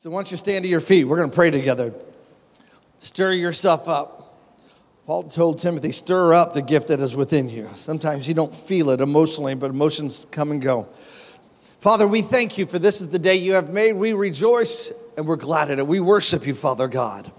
So, once you stand to your feet, we're going to pray together. Stir yourself up. Paul told Timothy, stir up the gift that is within you. Sometimes you don't feel it emotionally, but emotions come and go. Father, we thank you for this is the day you have made. We rejoice and we're glad in it. We worship you, Father God.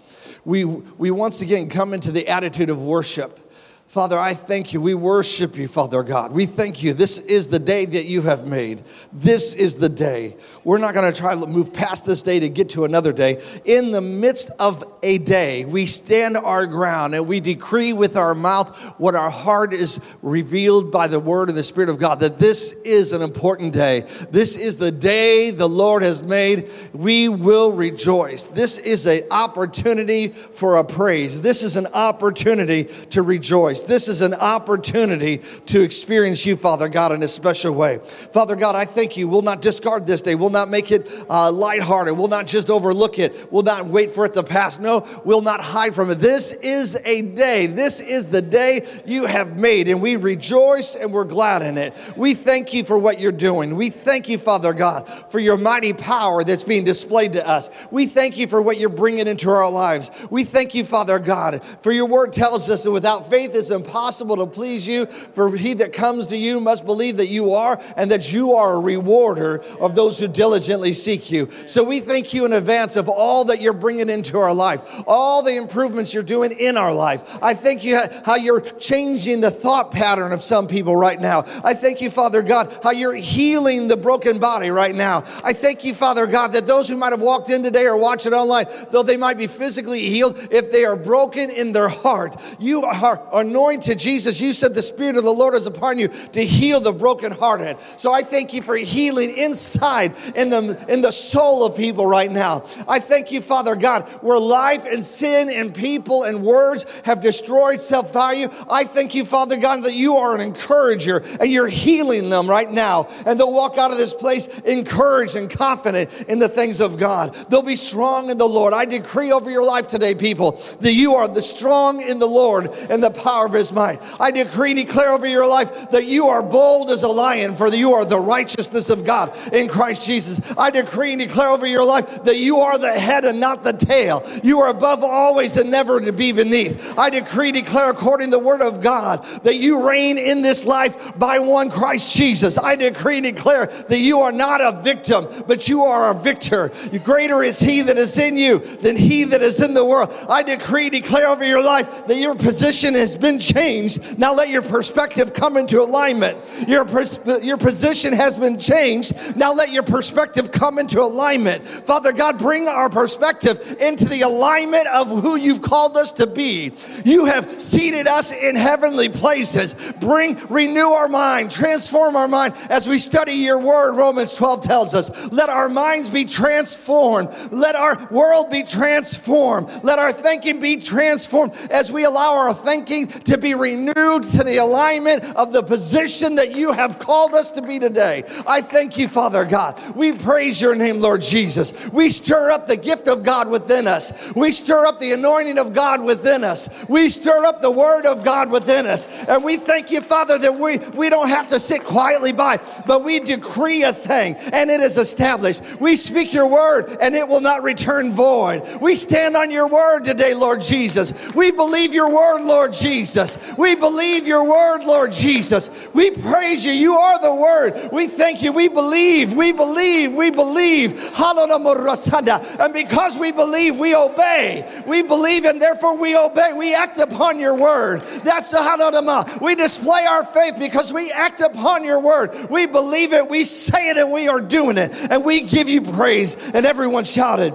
We, we once again come into the attitude of worship. Father, I thank you. We worship you, Father God. We thank you. This is the day that you have made. This is the day. We're not going to try to move past this day to get to another day. In the midst of a day, we stand our ground and we decree with our mouth what our heart is revealed by the word and the Spirit of God that this is an important day. This is the day the Lord has made. We will rejoice. This is an opportunity for a praise. This is an opportunity to rejoice. This is an opportunity to experience you, Father God, in a special way. Father God, I thank you. We'll not discard this day. We'll not make it uh, lighthearted. We'll not just overlook it. We'll not wait for it to pass. No, we'll not hide from it. This is a day. This is the day you have made, and we rejoice and we're glad in it. We thank you for what you're doing. We thank you, Father God, for your mighty power that's being displayed to us. We thank you for what you're bringing into our lives. We thank you, Father God, for your word tells us that without faith, it's impossible to please you. For he that comes to you must believe that you are and that you are a rewarder of those who diligently seek you. So we thank you in advance of all that you're bringing into our life, all the improvements you're doing in our life. I thank you how you're changing the thought pattern of some people right now. I thank you, Father God, how you're healing the broken body right now. I thank you, Father God, that those who might have walked in today or watch it online, though they might be physically healed, if they are broken in their heart, you are anointed anointed Jesus, you said the Spirit of the Lord is upon you to heal the brokenhearted. So I thank you for healing inside in the, in the soul of people right now. I thank you, Father God, where life and sin and people and words have destroyed self value. I thank you, Father God, that you are an encourager and you're healing them right now. And they'll walk out of this place encouraged and confident in the things of God. They'll be strong in the Lord. I decree over your life today, people, that you are the strong in the Lord and the power of his might. I decree and declare over your life that you are bold as a lion, for you are the righteousness of God in Christ Jesus. I decree and declare over your life that you are the head and not the tail. You are above always and never to be beneath. I decree declare according to the word of God that you reign in this life by one Christ Jesus. I decree and declare that you are not a victim, but you are a victor. Greater is he that is in you than he that is in the world. I decree declare over your life that your position has been changed. Now let your perspective come into alignment. Your, pers- your position has been changed. Now let your perspective come into alignment. Father God, bring our perspective into the alignment of who you've called us to be. You have seated us in heavenly places. Bring, renew our mind, transform our mind as we study your word. Romans 12 tells us, let our minds be transformed. Let our world be transformed. Let our thinking be transformed as we allow our thinking to be renewed to the alignment of the position that you have called us to be today. I thank you, Father God. We praise your name, Lord Jesus. We stir up the gift of God within us. We stir up the anointing of God within us. We stir up the word of God within us. And we thank you, Father, that we, we don't have to sit quietly by, but we decree a thing and it is established. We speak your word and it will not return void. We stand on your word today, Lord Jesus. We believe your word, Lord Jesus. We believe your word, Lord Jesus. We praise you. You are the word. We thank you. We believe. We believe. We believe. And because we believe, we obey. We believe and therefore we obey. We act upon your word. That's the Hanadama. We display our faith because we act upon your word. We believe it. We say it and we are doing it. And we give you praise. And everyone shouted.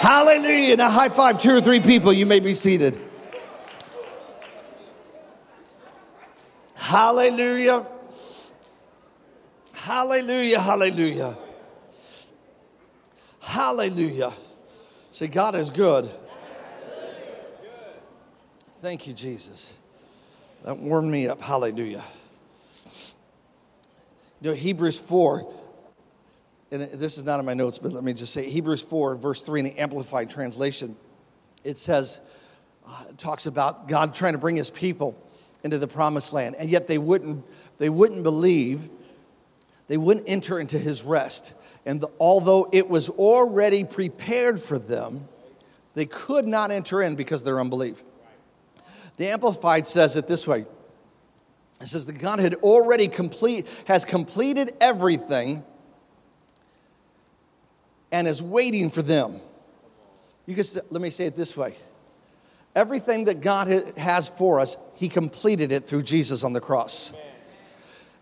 Hallelujah. Now, high five two or three people. You may be seated. Hallelujah. Hallelujah. Hallelujah. Hallelujah. Say, God is good. Thank you, Jesus. That warmed me up. Hallelujah. You know, Hebrews 4, and this is not in my notes, but let me just say Hebrews 4, verse 3 in the Amplified Translation, it says, uh, talks about God trying to bring his people into the promised land. And yet they wouldn't, they wouldn't believe they wouldn't enter into his rest. And the, although it was already prepared for them, they could not enter in because of their unbelief. The Amplified says it this way. It says that God had already complete, has completed everything and is waiting for them. You can, let me say it this way. Everything that God has for us, He completed it through Jesus on the cross.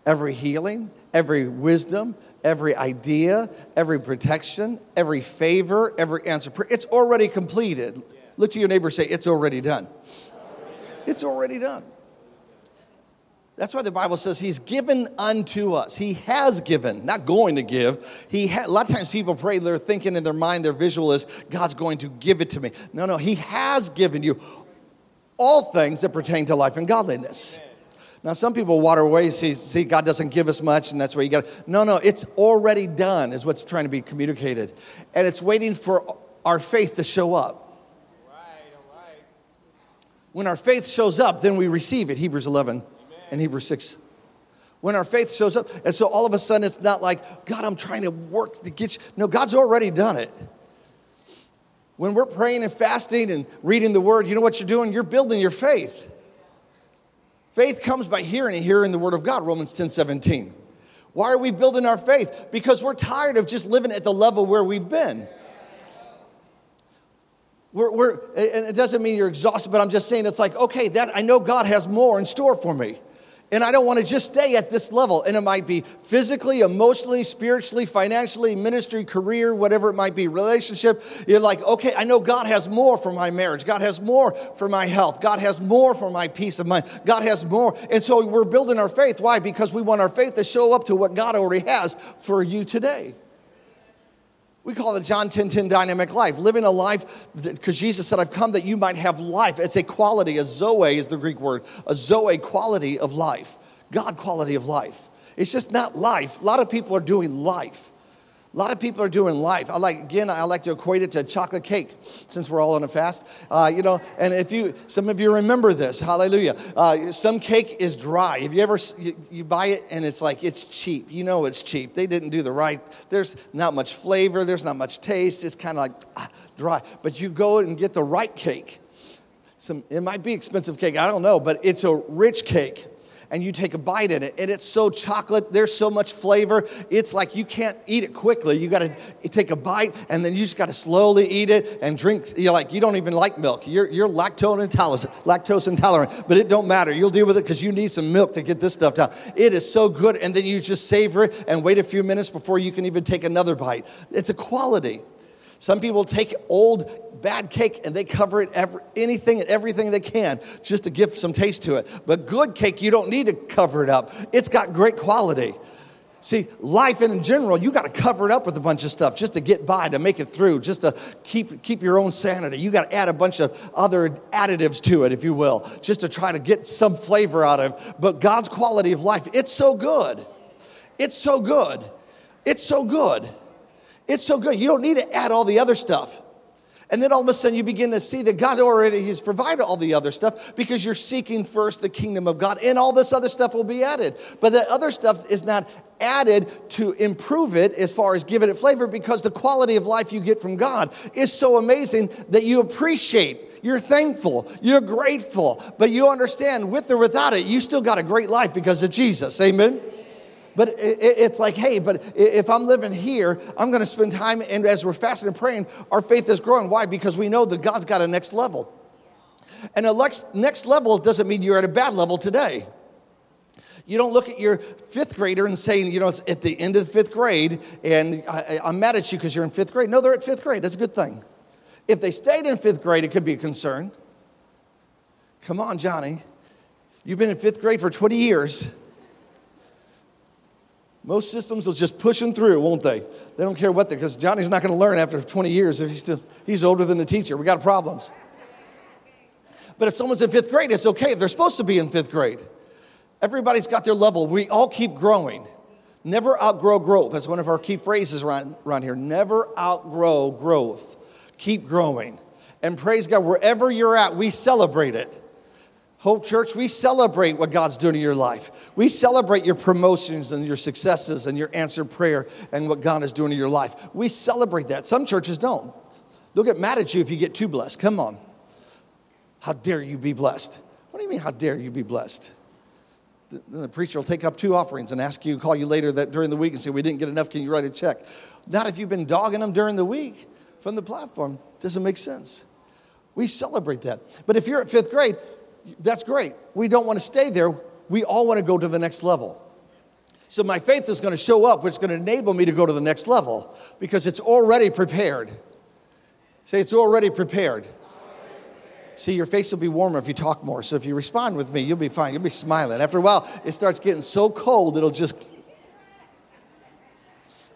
Every healing, every wisdom, every idea, every protection, every favor, every answer. It's already completed. Look to your neighbor say, It's already done. It's already done. That's why the Bible says He's given unto us. He has given, not going to give. He ha- a lot of times people pray, they're thinking in their mind, their visual is, God's going to give it to me. No, no, He has given you all things that pertain to life and godliness. Now, some people water away, see, see, God doesn't give us much, and that's why you got No, no, it's already done, is what's trying to be communicated. And it's waiting for our faith to show up. When our faith shows up, then we receive it, Hebrews 11 and Hebrews 6. When our faith shows up, and so all of a sudden it's not like, God, I'm trying to work to get you. No, God's already done it. When we're praying and fasting and reading the word, you know what you're doing? You're building your faith. Faith comes by hearing and hearing the word of God, Romans 10 17. Why are we building our faith? Because we're tired of just living at the level where we've been. We're, we're, and it doesn't mean you're exhausted, but I'm just saying it's like, okay, that I know God has more in store for me. And I don't want to just stay at this level. And it might be physically, emotionally, spiritually, financially, ministry, career, whatever it might be, relationship. You're like, okay, I know God has more for my marriage. God has more for my health. God has more for my peace of mind. God has more. And so we're building our faith. Why? Because we want our faith to show up to what God already has for you today. We call it John 10 10 dynamic life. Living a life because Jesus said, I've come that you might have life. It's a quality, a zoe is the Greek word, a zoe quality of life, God quality of life. It's just not life. A lot of people are doing life. A lot of people are doing life. I like again. I like to equate it to chocolate cake, since we're all on a fast. Uh, you know, and if you, some of you remember this, Hallelujah. Uh, some cake is dry. If you ever you, you, buy it and it's like it's cheap, you know it's cheap. They didn't do the right. There's not much flavor. There's not much taste. It's kind of like ah, dry. But you go and get the right cake. Some it might be expensive cake. I don't know, but it's a rich cake and you take a bite in it and it's so chocolate there's so much flavor it's like you can't eat it quickly. You got to take a bite and then you just got to slowly eat it and drink you're like you don't even like milk. You're, you're lactose intolerant lactose intolerant but it don't matter. You'll deal with it because you need some milk to get this stuff down. It is so good and then you just savor it and wait a few minutes before you can even take another bite. It's a quality some people take old bad cake and they cover it every, anything and everything they can just to give some taste to it. But good cake, you don't need to cover it up. It's got great quality. See, life in general, you got to cover it up with a bunch of stuff just to get by, to make it through, just to keep, keep your own sanity. You got to add a bunch of other additives to it, if you will, just to try to get some flavor out of it. But God's quality of life, it's so good. It's so good. It's so good. It's so good. You don't need to add all the other stuff. And then all of a sudden you begin to see that God already has provided all the other stuff because you're seeking first the kingdom of God and all this other stuff will be added. But the other stuff is not added to improve it as far as giving it flavor because the quality of life you get from God is so amazing that you appreciate you're thankful, you're grateful, but you understand with or without it, you still got a great life because of Jesus. Amen. But it's like, hey, but if I'm living here, I'm going to spend time, and as we're fasting and praying, our faith is growing. Why? Because we know that God's got a next level. And a next level doesn't mean you're at a bad level today. You don't look at your fifth grader and saying, you know, it's at the end of the fifth grade, and I, am mad at you because you're in fifth grade. No, they're at fifth grade. That's a good thing. If they stayed in fifth grade, it could be a concern. Come on, Johnny. You've been in fifth grade for 20 years. Most systems will just push them through, won't they? They don't care what they, because Johnny's not going to learn after 20 years if he's still, he's older than the teacher. We got problems. But if someone's in fifth grade, it's okay if they're supposed to be in fifth grade. Everybody's got their level. We all keep growing. Never outgrow growth. That's one of our key phrases around, around here. Never outgrow growth. Keep growing. And praise God, wherever you're at, we celebrate it. Hope Church, we celebrate what God's doing in your life. We celebrate your promotions and your successes and your answered prayer and what God is doing in your life. We celebrate that. Some churches don't. They'll get mad at you if you get too blessed. Come on. How dare you be blessed? What do you mean, how dare you be blessed? The, the preacher will take up two offerings and ask you, call you later that during the week and say, We didn't get enough, can you write a check? Not if you've been dogging them during the week from the platform. Doesn't make sense. We celebrate that. But if you're at fifth grade, that's great. We don't want to stay there. We all want to go to the next level. So my faith is going to show up, which is going to enable me to go to the next level because it's already prepared. Say, it's already prepared. See, your face will be warmer if you talk more. So if you respond with me, you'll be fine. You'll be smiling. After a while, it starts getting so cold, it'll just.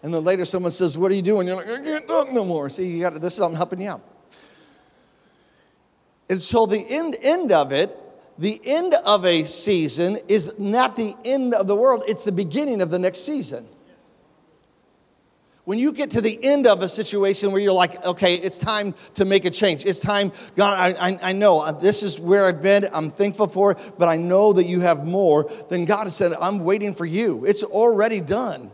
And then later, someone says, What are you doing? You're like, I can't talk no more. See, you got this is I'm helping you out. And so the end, end of it, the end of a season is not the end of the world, it's the beginning of the next season. When you get to the end of a situation where you're like, okay, it's time to make a change. It's time, God, I, I, I know uh, this is where I've been. I'm thankful for it, but I know that you have more. Then God has said, I'm waiting for you. It's already done.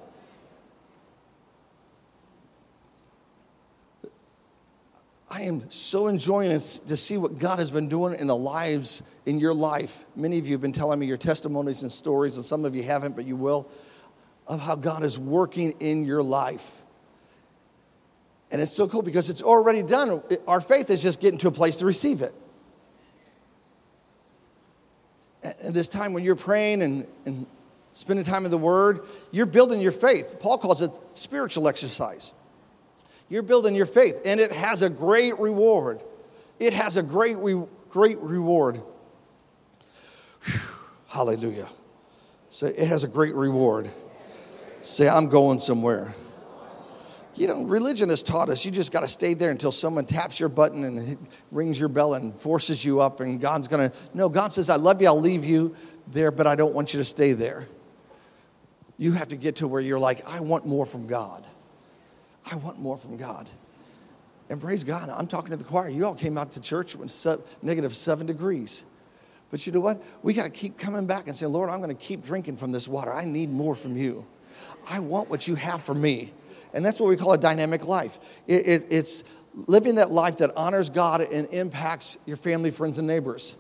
I am so enjoying to see what God has been doing in the lives in your life. Many of you have been telling me your testimonies and stories, and some of you haven't, but you will, of how God is working in your life. And it's so cool because it's already done. Our faith is just getting to a place to receive it. And this time when you're praying and, and spending time in the Word, you're building your faith. Paul calls it spiritual exercise. You're building your faith, and it has a great reward. It has a great, re- great reward. Whew. Hallelujah. Say, it has a great reward. Say, I'm going somewhere. You know, religion has taught us you just got to stay there until someone taps your button and rings your bell and forces you up, and God's going to. No, God says, I love you, I'll leave you there, but I don't want you to stay there. You have to get to where you're like, I want more from God. I want more from God. And praise God, I'm talking to the choir. You all came out to church when negative seven degrees. But you know what? We got to keep coming back and saying, Lord, I'm going to keep drinking from this water. I need more from you. I want what you have for me. And that's what we call a dynamic life. It, it, it's living that life that honors God and impacts your family, friends, and neighbors.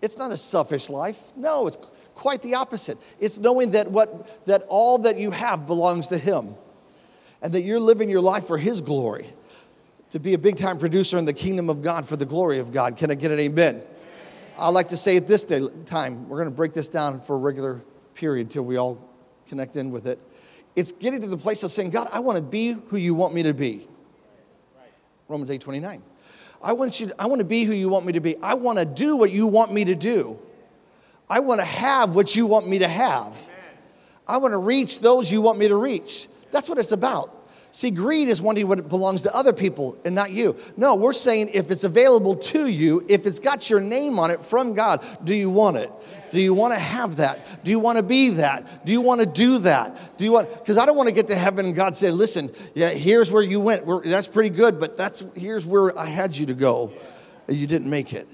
It's not a selfish life. No, it's quite the opposite. It's knowing that, what, that all that you have belongs to Him and that you're living your life for His glory, to be a big time producer in the kingdom of God for the glory of God. Can I get an amen? I like to say at this day, time, we're going to break this down for a regular period till we all connect in with it. It's getting to the place of saying, God, I want to be who you want me to be. Right. Romans 8 29. I want, you, I want to be who you want me to be. I want to do what you want me to do. I want to have what you want me to have. I want to reach those you want me to reach. That's what it's about. See, greed is wanting what belongs to other people and not you. No, we're saying if it's available to you, if it's got your name on it from God, do you want it? Do you want to have that? Do you want to be that? Do you want to do that? Do you want, because I don't want to get to heaven and God say, listen, yeah, here's where you went. We're, that's pretty good, but that's, here's where I had you to go. You didn't make it.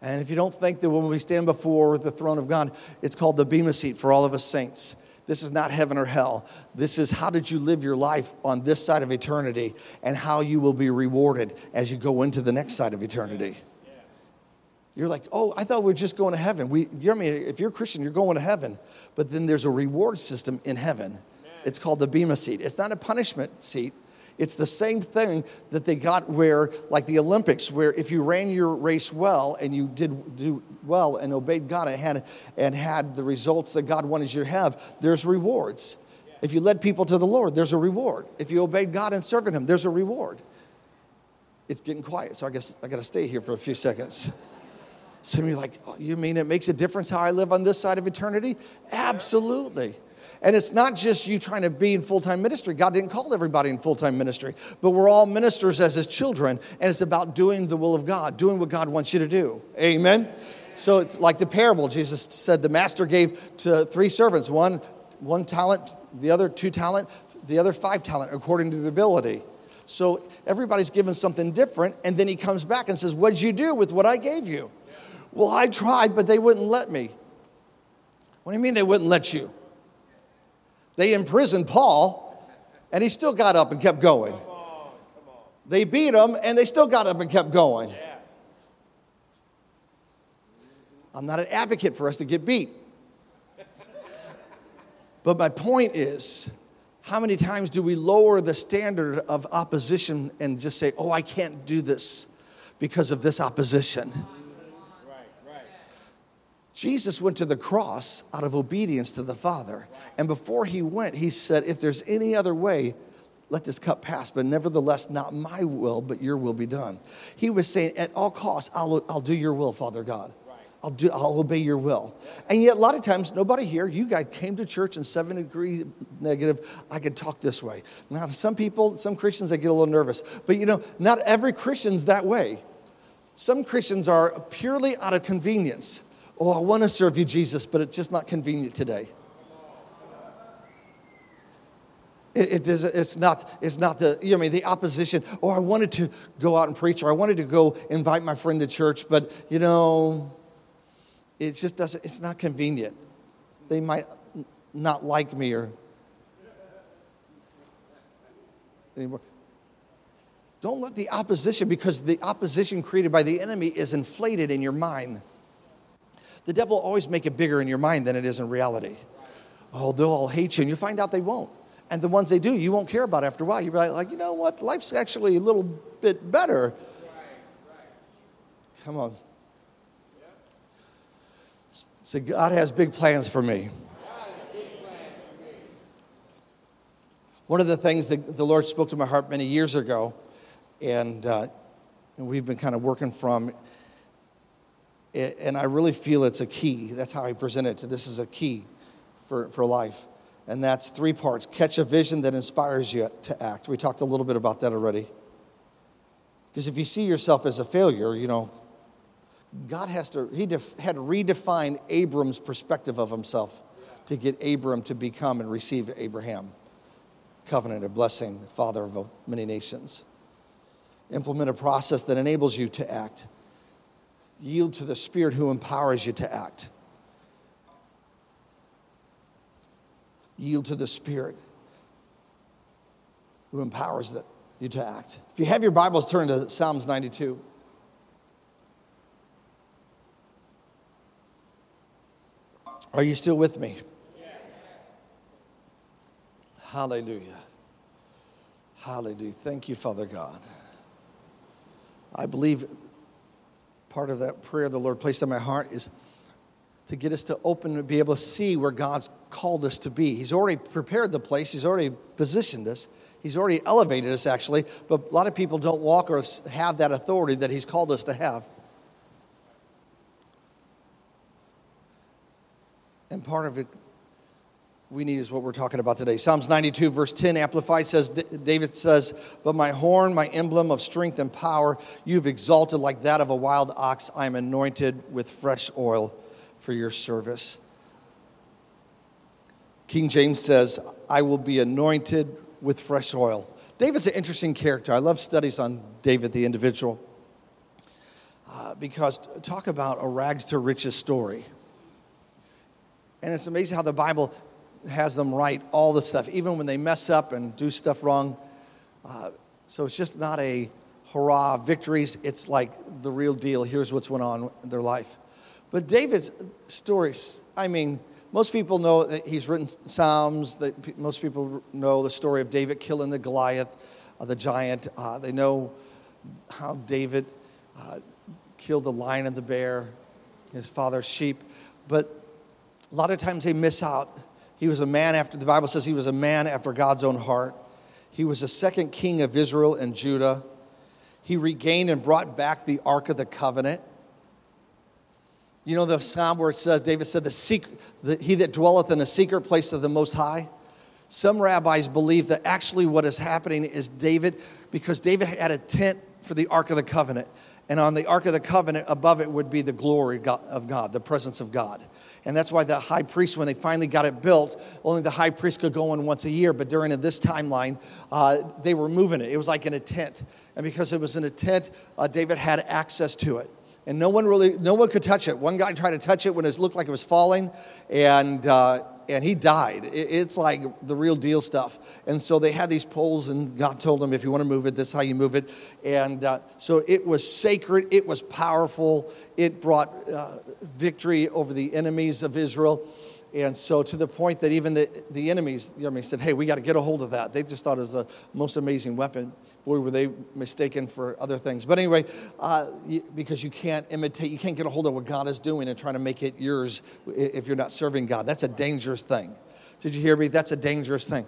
And if you don't think that when we stand before the throne of God, it's called the Bema seat for all of us saints. This is not heaven or hell. This is how did you live your life on this side of eternity and how you will be rewarded as you go into the next side of eternity. You're like, oh, I thought we were just going to heaven. We, you know, if you're a Christian, you're going to heaven. But then there's a reward system in heaven. It's called the Bema seat. It's not a punishment seat. It's the same thing that they got where, like the Olympics, where if you ran your race well and you did do well and obeyed God and had, and had the results that God wanted you to have, there's rewards. If you led people to the Lord, there's a reward. If you obeyed God and served Him, there's a reward. It's getting quiet, so I guess I got to stay here for a few seconds. Some of you are like, oh, you mean it makes a difference how I live on this side of eternity? Absolutely. And it's not just you trying to be in full time ministry. God didn't call everybody in full time ministry, but we're all ministers as His children, and it's about doing the will of God, doing what God wants you to do. Amen? So it's like the parable, Jesus said the master gave to three servants one, one talent, the other two talent, the other five talent, according to the ability. So everybody's given something different, and then he comes back and says, What did you do with what I gave you? Well, I tried, but they wouldn't let me. What do you mean they wouldn't let you? They imprisoned Paul, and he still got up and kept going. They beat him, and they still got up and kept going. I'm not an advocate for us to get beat. But my point is, how many times do we lower the standard of opposition and just say, oh, I can't do this because of this opposition? Jesus went to the cross out of obedience to the Father. And before he went, he said, If there's any other way, let this cup pass, but nevertheless, not my will, but your will be done. He was saying, At all costs, I'll, I'll do your will, Father God. I'll, do, I'll obey your will. And yet, a lot of times, nobody here, you guys came to church in seven degree negative. I could talk this way. Now, some people, some Christians, they get a little nervous. But you know, not every Christian's that way. Some Christians are purely out of convenience. Oh, I want to serve you, Jesus, but it's just not convenient today. It, it is, it's, not, it's not the, you know, I mean, the opposition. Or oh, I wanted to go out and preach, or I wanted to go invite my friend to church, but, you know, it just doesn't, it's not convenient. They might not like me or anymore. Don't let the opposition, because the opposition created by the enemy is inflated in your mind. The devil always make it bigger in your mind than it is in reality. Oh, they'll all hate you, and you find out they won't. And the ones they do, you won't care about after a while. You'll be like, you know what? Life's actually a little bit better. Come on. So God has big plans for me. One of the things that the Lord spoke to my heart many years ago, and, uh, and we've been kind of working from, and I really feel it's a key. That's how I present it. This is a key for, for life. And that's three parts catch a vision that inspires you to act. We talked a little bit about that already. Because if you see yourself as a failure, you know, God has to, he def, had to redefine Abram's perspective of himself to get Abram to become and receive Abraham, covenant of blessing, father of many nations. Implement a process that enables you to act. Yield to the Spirit who empowers you to act. Yield to the Spirit who empowers you to act. If you have your Bibles, turn to Psalms 92. Are you still with me? Yes. Hallelujah. Hallelujah. Thank you, Father God. I believe part of that prayer the Lord placed in my heart is to get us to open and be able to see where God's called us to be. He's already prepared the place, He's already positioned us, He's already elevated us, actually, but a lot of people don't walk or have that authority that He's called us to have. And part of it we need is what we're talking about today. Psalms 92, verse 10, Amplified says, David says, But my horn, my emblem of strength and power, you've exalted like that of a wild ox. I am anointed with fresh oil for your service. King James says, I will be anointed with fresh oil. David's an interesting character. I love studies on David, the individual, uh, because talk about a rags to riches story. And it's amazing how the Bible has them write all the stuff, even when they mess up and do stuff wrong. Uh, so it's just not a hurrah victories. It's like the real deal. Here's what's went on in their life. But David's stories, I mean, most people know that he's written Psalms. That most people know the story of David killing the Goliath, uh, the giant. Uh, they know how David uh, killed the lion and the bear, his father's sheep. But a lot of times they miss out. He was a man after, the Bible says he was a man after God's own heart. He was the second king of Israel and Judah. He regained and brought back the Ark of the Covenant. You know the psalm where it says, David said, the, secret, the, He that dwelleth in the secret place of the Most High? Some rabbis believe that actually what is happening is David, because David had a tent for the Ark of the Covenant. And on the Ark of the Covenant, above it would be the glory of God, the presence of God. And that's why the high priest, when they finally got it built, only the high priest could go in once a year. But during this timeline, uh, they were moving it. It was like in a tent. And because it was in a tent, uh, David had access to it. and no one really, no one could touch it. One guy tried to touch it when it looked like it was falling, and uh, and he died. It's like the real deal stuff. And so they had these poles, and God told them, if you want to move it, this is how you move it. And uh, so it was sacred, it was powerful, it brought uh, victory over the enemies of Israel. And so, to the point that even the, the enemies, you know, said, Hey, we got to get a hold of that. They just thought it was the most amazing weapon. Boy, were they mistaken for other things. But anyway, uh, because you can't imitate, you can't get a hold of what God is doing and trying to make it yours if you're not serving God. That's a dangerous thing. Did you hear me? That's a dangerous thing.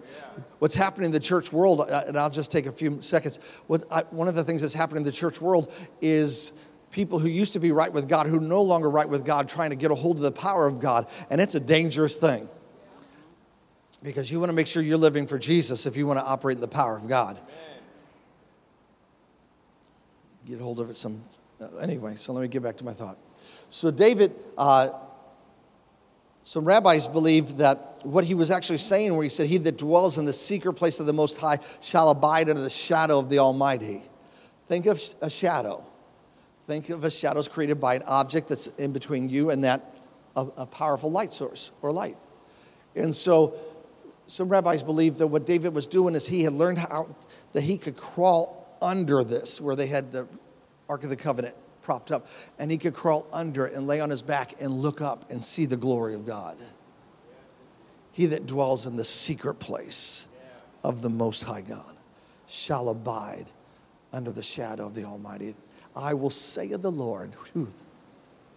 What's happening in the church world, uh, and I'll just take a few seconds. What I, one of the things that's happening in the church world is people who used to be right with God, who are no longer right with God, trying to get a hold of the power of God. And it's a dangerous thing. Because you want to make sure you're living for Jesus if you want to operate in the power of God. Get hold of it some. Uh, anyway, so let me get back to my thought. So, David, uh, some rabbis believe that what he was actually saying, where he said, He that dwells in the secret place of the Most High shall abide under the shadow of the Almighty. Think of a shadow. Think of a shadow as created by an object that's in between you and that a, a powerful light source or light. And so some rabbis believe that what David was doing is he had learned how that he could crawl under this, where they had the Ark of the Covenant propped up, and he could crawl under it and lay on his back and look up and see the glory of God. He that dwells in the secret place of the Most High God shall abide under the shadow of the Almighty. I will say of the Lord. Whew,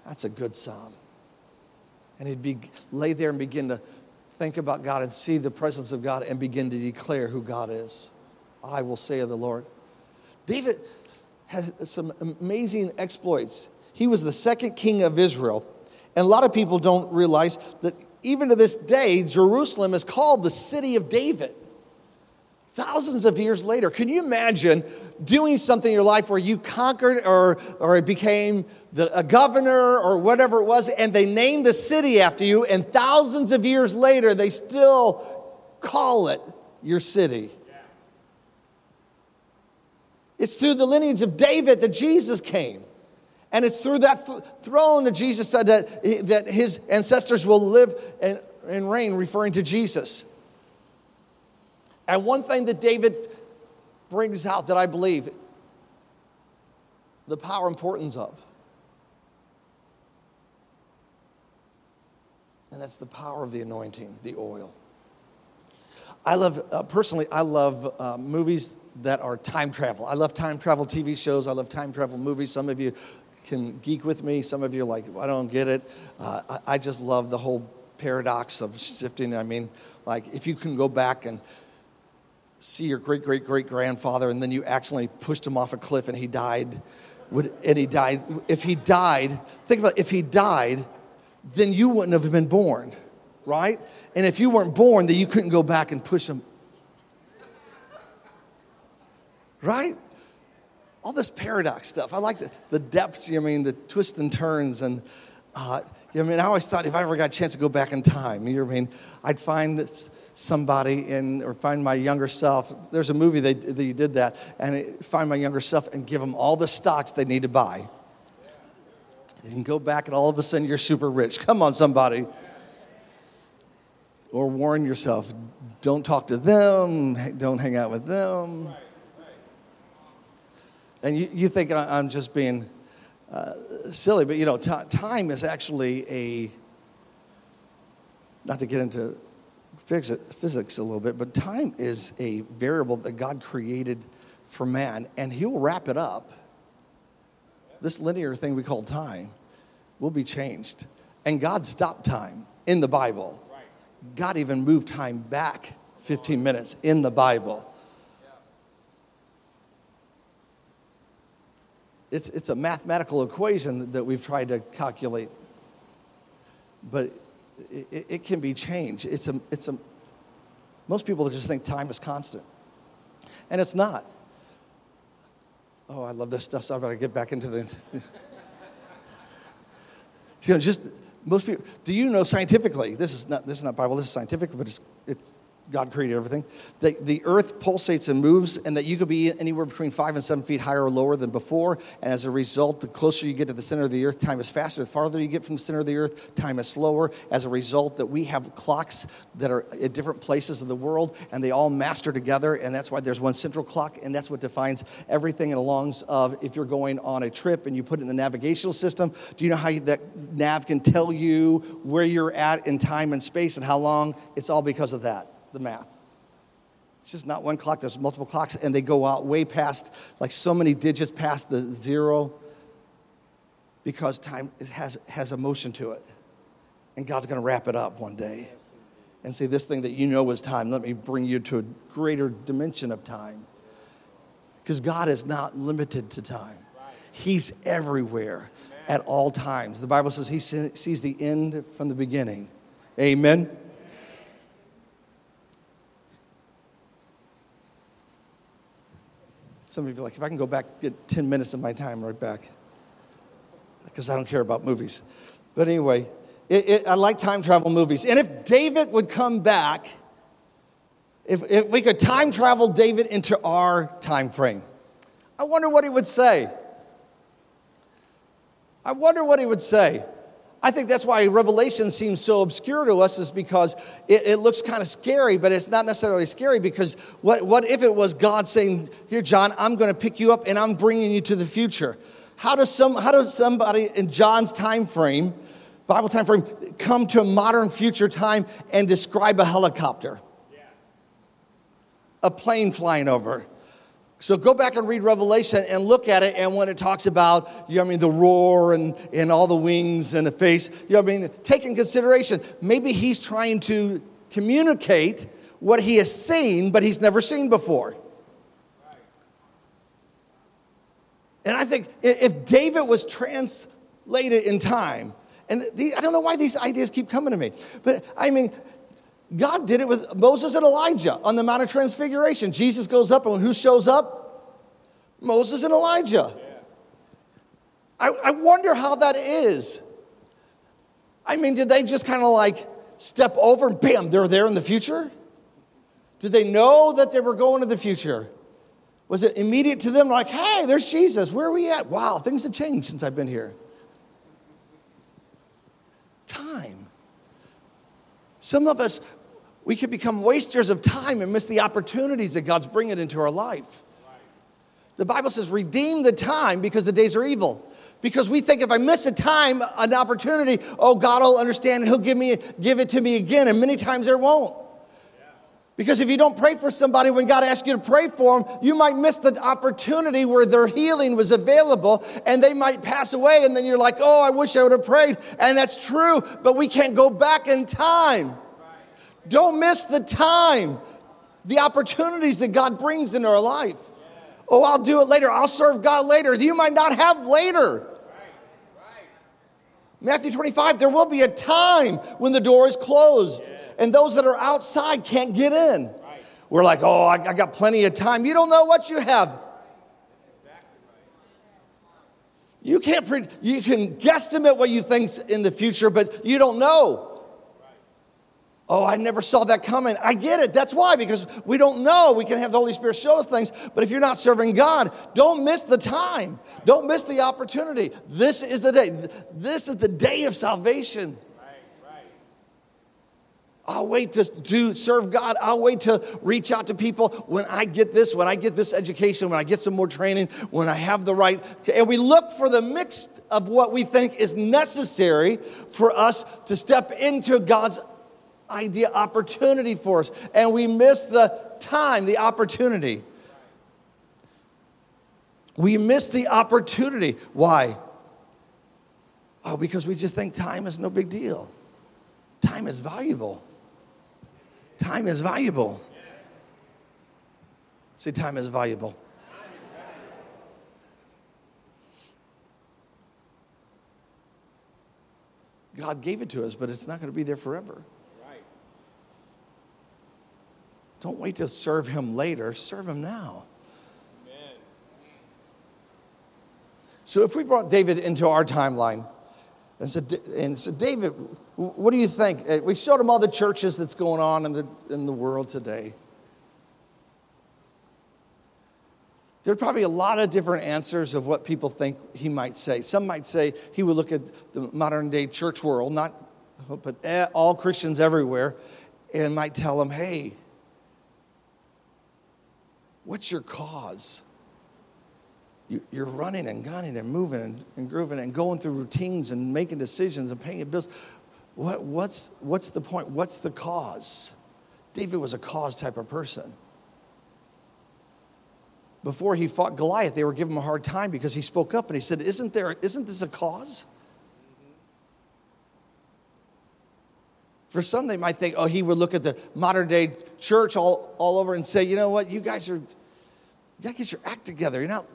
that's a good psalm. And he'd be, lay there and begin to think about God and see the presence of God and begin to declare who God is. I will say of the Lord. David had some amazing exploits. He was the second king of Israel. And a lot of people don't realize that even to this day, Jerusalem is called the city of David. Thousands of years later, can you imagine doing something in your life where you conquered or, or became the, a governor or whatever it was, and they named the city after you, and thousands of years later, they still call it your city? It's through the lineage of David that Jesus came. And it's through that th- throne that Jesus said that, that his ancestors will live and, and reign, referring to Jesus. And one thing that David brings out that I believe the power importance of. And that's the power of the anointing, the oil. I love, uh, personally, I love uh, movies that are time travel. I love time travel TV shows. I love time travel movies. Some of you can geek with me. Some of you are like, I don't get it. Uh, I, I just love the whole paradox of shifting. I mean, like, if you can go back and see your great great great grandfather and then you accidentally pushed him off a cliff and he died. Would, and he died. If he died think about it, if he died then you wouldn't have been born right? And if you weren't born then you couldn't go back and push him. Right? All this paradox stuff. I like the, the depths i mean the twists and turns and uh, I mean, I always thought if I ever got a chance to go back in time, you know I mean? I'd find somebody in, or find my younger self. There's a movie they, that did that, and find my younger self and give them all the stocks they need to buy. You can go back, and all of a sudden you're super rich. Come on, somebody. Or warn yourself don't talk to them, don't hang out with them. And you, you think I'm just being uh, silly, but you know, t- time is actually a, not to get into physics a little bit, but time is a variable that God created for man, and He'll wrap it up. This linear thing we call time will be changed. And God stopped time in the Bible. God even moved time back 15 minutes in the Bible. It's, it's a mathematical equation that we've tried to calculate, but it, it can be changed. It's a, it's a, most people just think time is constant, and it's not. Oh, I love this stuff, so I better get back into the. you know, just most people. Do you know scientifically? This is not this is not Bible. This is scientific, but it's, it's God created everything, that the earth pulsates and moves, and that you could be anywhere between five and seven feet higher or lower than before. And as a result, the closer you get to the center of the earth, time is faster. The farther you get from the center of the earth, time is slower. As a result, that we have clocks that are at different places of the world, and they all master together. And that's why there's one central clock, and that's what defines everything and alongs of if you're going on a trip and you put it in the navigational system. Do you know how you, that nav can tell you where you're at in time and space and how long? It's all because of that the math. It's just not one clock, there's multiple clocks, and they go out way past, like so many digits past the zero, because time has, has a motion to it. And God's going to wrap it up one day and say, This thing that you know is time, let me bring you to a greater dimension of time. Because God is not limited to time, He's everywhere at all times. The Bible says He sees the end from the beginning. Amen. Some of you are like, if I can go back, get 10 minutes of my time right back, because I don't care about movies. But anyway, it, it, I like time travel movies. And if David would come back, if, if we could time travel David into our time frame, I wonder what he would say. I wonder what he would say. I think that's why Revelation seems so obscure to us, is because it, it looks kind of scary, but it's not necessarily scary because what, what if it was God saying, Here, John, I'm going to pick you up and I'm bringing you to the future? How does, some, how does somebody in John's time frame, Bible time frame, come to a modern future time and describe a helicopter? Yeah. A plane flying over? So go back and read Revelation and look at it. And when it talks about, you know, I mean, the roar and, and all the wings and the face, you know, I mean, take in consideration, maybe he's trying to communicate what he has seen, but he's never seen before. And I think if David was translated in time, and the, I don't know why these ideas keep coming to me, but I mean, God did it with Moses and Elijah on the Mount of Transfiguration. Jesus goes up, and who shows up? Moses and Elijah. I, I wonder how that is. I mean, did they just kind of like step over and bam, they're there in the future? Did they know that they were going to the future? Was it immediate to them, like, hey, there's Jesus, where are we at? Wow, things have changed since I've been here. Time. Some of us, we can become wasters of time and miss the opportunities that God's bringing into our life. The Bible says, redeem the time because the days are evil. Because we think if I miss a time, an opportunity, oh, God will understand and He'll give, me, give it to me again. And many times there won't. Because if you don't pray for somebody when God asks you to pray for them, you might miss the opportunity where their healing was available and they might pass away. And then you're like, oh, I wish I would have prayed. And that's true, but we can't go back in time. Don't miss the time, the opportunities that God brings into our life. Oh, I'll do it later. I'll serve God later. You might not have later. Matthew 25, there will be a time when the door is closed and those that are outside can't get in. We're like, oh, I, I got plenty of time. You don't know what you have. You can't, pre- you can guesstimate what you think's in the future, but you don't know. Oh, I never saw that coming. I get it. That's why, because we don't know. We can have the Holy Spirit show us things, but if you're not serving God, don't miss the time. Don't miss the opportunity. This is the day. This is the day of salvation. I'll wait to serve God. I'll wait to reach out to people when I get this, when I get this education, when I get some more training, when I have the right. And we look for the mix of what we think is necessary for us to step into God's idea, opportunity for us, and we miss the time, the opportunity. We miss the opportunity. Why? Oh, because we just think time is no big deal. Time is valuable. Time is valuable. Say, time is valuable. God gave it to us, but it's not going to be there forever. Don't wait to serve him later, serve him now. So if we brought David into our timeline, And said, and so, David, what do you think? Uh, we showed him all the churches that's going on in the, in the world today. There are probably a lot of different answers of what people think he might say. Some might say he would look at the modern day church world, not but all Christians everywhere, and might tell them, hey, what's your cause? You're running and gunning and moving and grooving and going through routines and making decisions and paying bills. What, what's, what's the point? What's the cause? David was a cause type of person before he fought Goliath, they were giving him a hard time because he spoke up and he said, Isn't, there, isn't this a cause? For some, they might think, oh, he would look at the modern day church all, all over and say, you know what, you guys are, you gotta get your act together. You're not,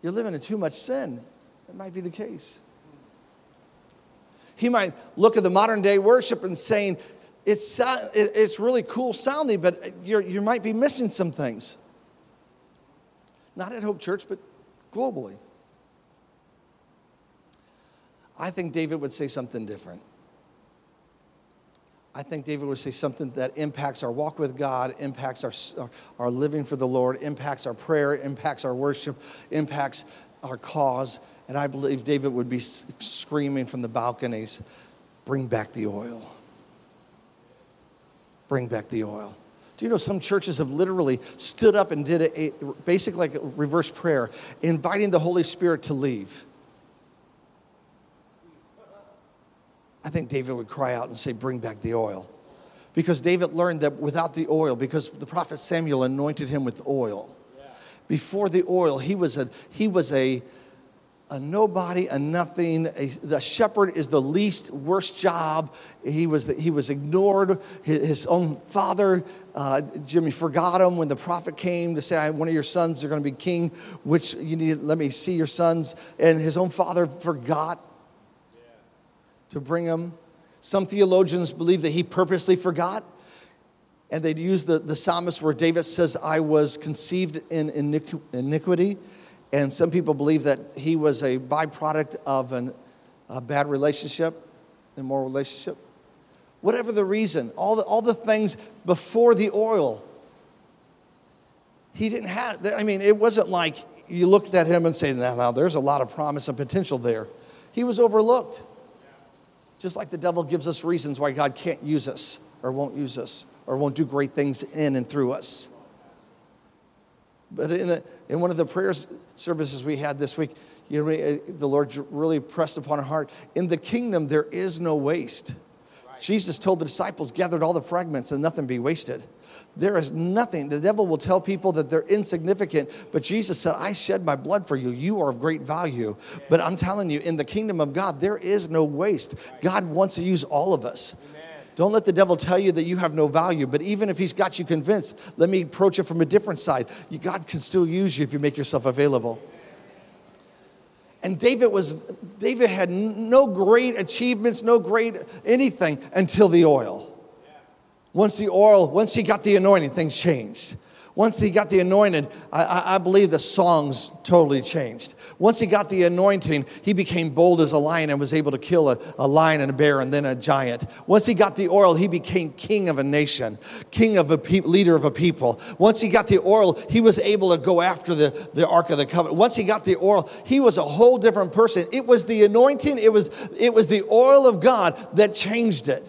you're living in too much sin. That might be the case. He might look at the modern day worship and saying, it's, it's really cool sounding, but you you might be missing some things. Not at Hope Church, but globally. I think David would say something different. I think David would say something that impacts our walk with God, impacts our, our living for the Lord, impacts our prayer, impacts our worship, impacts our cause. And I believe David would be screaming from the balconies, Bring back the oil. Bring back the oil. Do you know some churches have literally stood up and did a, a basically like a reverse prayer, inviting the Holy Spirit to leave? I think David would cry out and say, Bring back the oil. Because David learned that without the oil, because the prophet Samuel anointed him with oil. Before the oil, he was a, he was a, a nobody, a nothing. A, the shepherd is the least worst job. He was, the, he was ignored. His, his own father, uh, Jesse, forgot him when the prophet came to say, One of your sons are going to be king, which you need, let me see your sons. And his own father forgot. To bring him. Some theologians believe that he purposely forgot. And they'd use the, the psalmist where David says, I was conceived in iniquity. And some people believe that he was a byproduct of an, a bad relationship, immoral relationship. Whatever the reason, all the, all the things before the oil, he didn't have, I mean, it wasn't like you looked at him and said, now, now there's a lot of promise and potential there. He was overlooked. Just like the devil gives us reasons why God can't use us or won't use us or won't do great things in and through us. But in, the, in one of the prayers services we had this week, you know, uh, the Lord really pressed upon our heart. In the kingdom, there is no waste. Jesus told the disciples, gathered all the fragments and nothing be wasted. There is nothing. The devil will tell people that they're insignificant, but Jesus said, I shed my blood for you. You are of great value. But I'm telling you, in the kingdom of God, there is no waste. God wants to use all of us. Don't let the devil tell you that you have no value. But even if he's got you convinced, let me approach it from a different side. God can still use you if you make yourself available. And David was David had no great achievements, no great anything until the oil. Once the oil, once he got the anointing, things changed. Once he got the anointing, I, I, believe the songs totally changed. Once he got the anointing, he became bold as a lion and was able to kill a, a lion and a bear and then a giant. Once he got the oil, he became king of a nation, king of a pe- leader of a people. Once he got the oil, he was able to go after the, the Ark of the Covenant. Once he got the oil, he was a whole different person. It was the anointing, it was, it was the oil of God that changed it.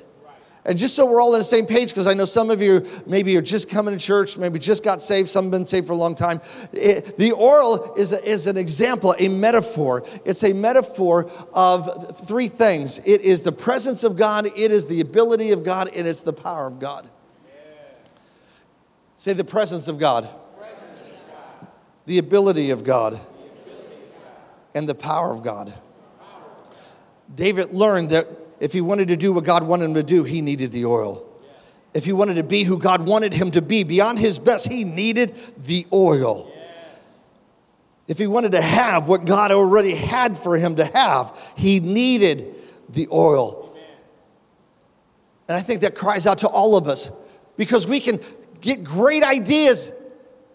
And just so we're all on the same page, because I know some of you maybe are just coming to church, maybe just got saved, some have been saved for a long time. It, the oil is, a, is an example, a metaphor. It's a metaphor of three things it is the presence of God, it is the ability of God, and it's the power of God. Say the presence of God, presence of God. the ability of God, ability of God. and the power of God. David learned that if he wanted to do what God wanted him to do, he needed the oil. If he wanted to be who God wanted him to be, beyond his best, he needed the oil. If he wanted to have what God already had for him to have, he needed the oil. And I think that cries out to all of us because we can get great ideas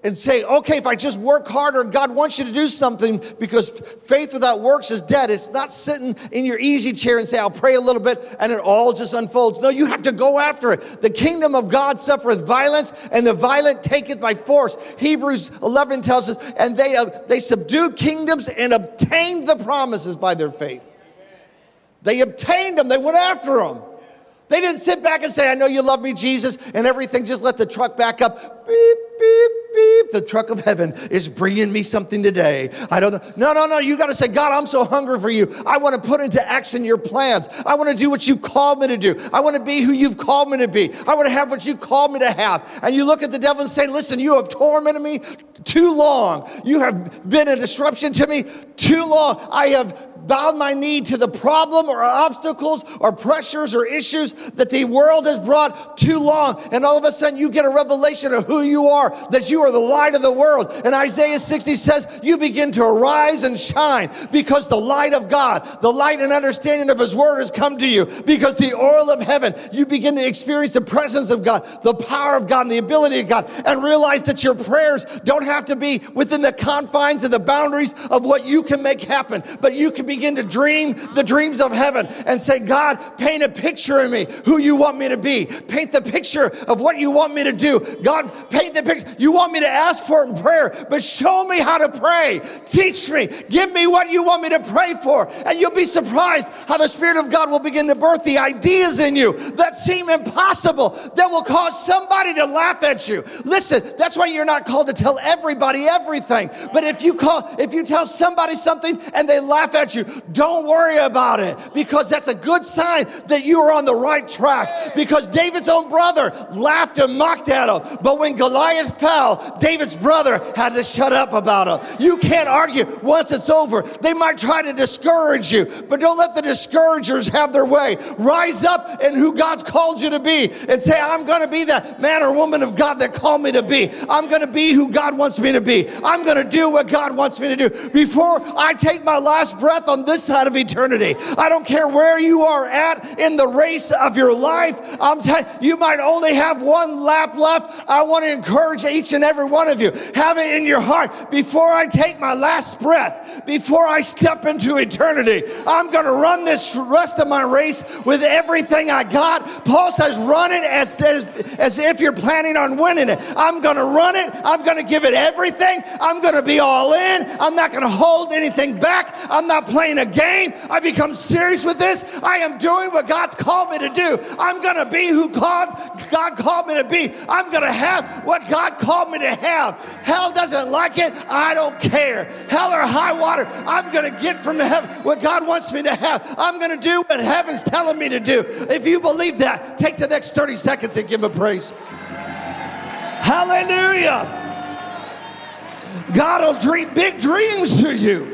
and say, okay, if I just work harder, God wants you to do something because faith without works is dead. It's not sitting in your easy chair and say, I'll pray a little bit and it all just unfolds. No, you have to go after it. The kingdom of God suffereth violence and the violent taketh by force. Hebrews 11 tells us, and they, uh, they subdued kingdoms and obtained the promises by their faith. They obtained them, they went after them. They didn't sit back and say, I know you love me, Jesus, and everything, just let the truck back up. Beep, beep, beep. The truck of heaven is bringing me something today. I don't know. No, no, no. You got to say, God, I'm so hungry for you. I want to put into action your plans. I want to do what you've called me to do. I want to be who you've called me to be. I want to have what you called me to have. And you look at the devil and say, Listen, you have tormented me too long. You have been a disruption to me too long. I have bowed my knee to the problem or obstacles or pressures or issues that the world has brought too long. And all of a sudden you get a revelation of who you are, that you are the light of the world. And Isaiah 60 says you begin to arise and shine because the light of God, the light and understanding of his word has come to you because the oil of heaven, you begin to experience the presence of God, the power of God, and the ability of God, and realize that your prayers don't have to be within the confines and the boundaries of what you can make happen, but you can begin to dream the dreams of heaven and say, God, paint a picture of me, who you want me to be. Paint the picture of what you want me to do. God, paint the picture. You want me to ask for in prayer, but show me how to pray. Teach me. Give me what you want me to pray for. And you'll be surprised how the Spirit of God will begin to birth the ideas in you that seem impossible, that will cause somebody to laugh at you. Listen, that's why you're not called to tell everybody everything. But if you call, if you tell somebody something and they laugh at you. Don't worry about it because that's a good sign that you are on the right track. Because David's own brother laughed and mocked at him. But when Goliath fell, David's brother had to shut up about him. You can't argue once it's over. They might try to discourage you, but don't let the discouragers have their way. Rise up in who God's called you to be and say, I'm going to be that man or woman of God that called me to be. I'm going to be who God wants me to be. I'm going to do what God wants me to do. Before I take my last breath on this side of eternity. I don't care where you are at in the race of your life. I'm you might only have one lap left. I want to encourage each and every one of you. Have it in your heart before I take my last breath, before I step into eternity. I'm going to run this rest of my race with everything I got. Paul says, run it as, as, as if you're planning on winning it. I'm going to run it. I'm going to give it everything. I'm going to be all in. I'm not going to hold anything back. I'm not playing a game. I become serious with this. I am doing what God's called me to do. I'm going to be who God, God called me to be. I'm going to have what God called me to have. Hell doesn't like it. I don't care. Hell or high water, I'm going to get from heaven what God wants me to have. I'm going to do what heaven's telling me to do. If you believe that, take the next 30 seconds and give him praise. Hallelujah. God will dream big dreams for you.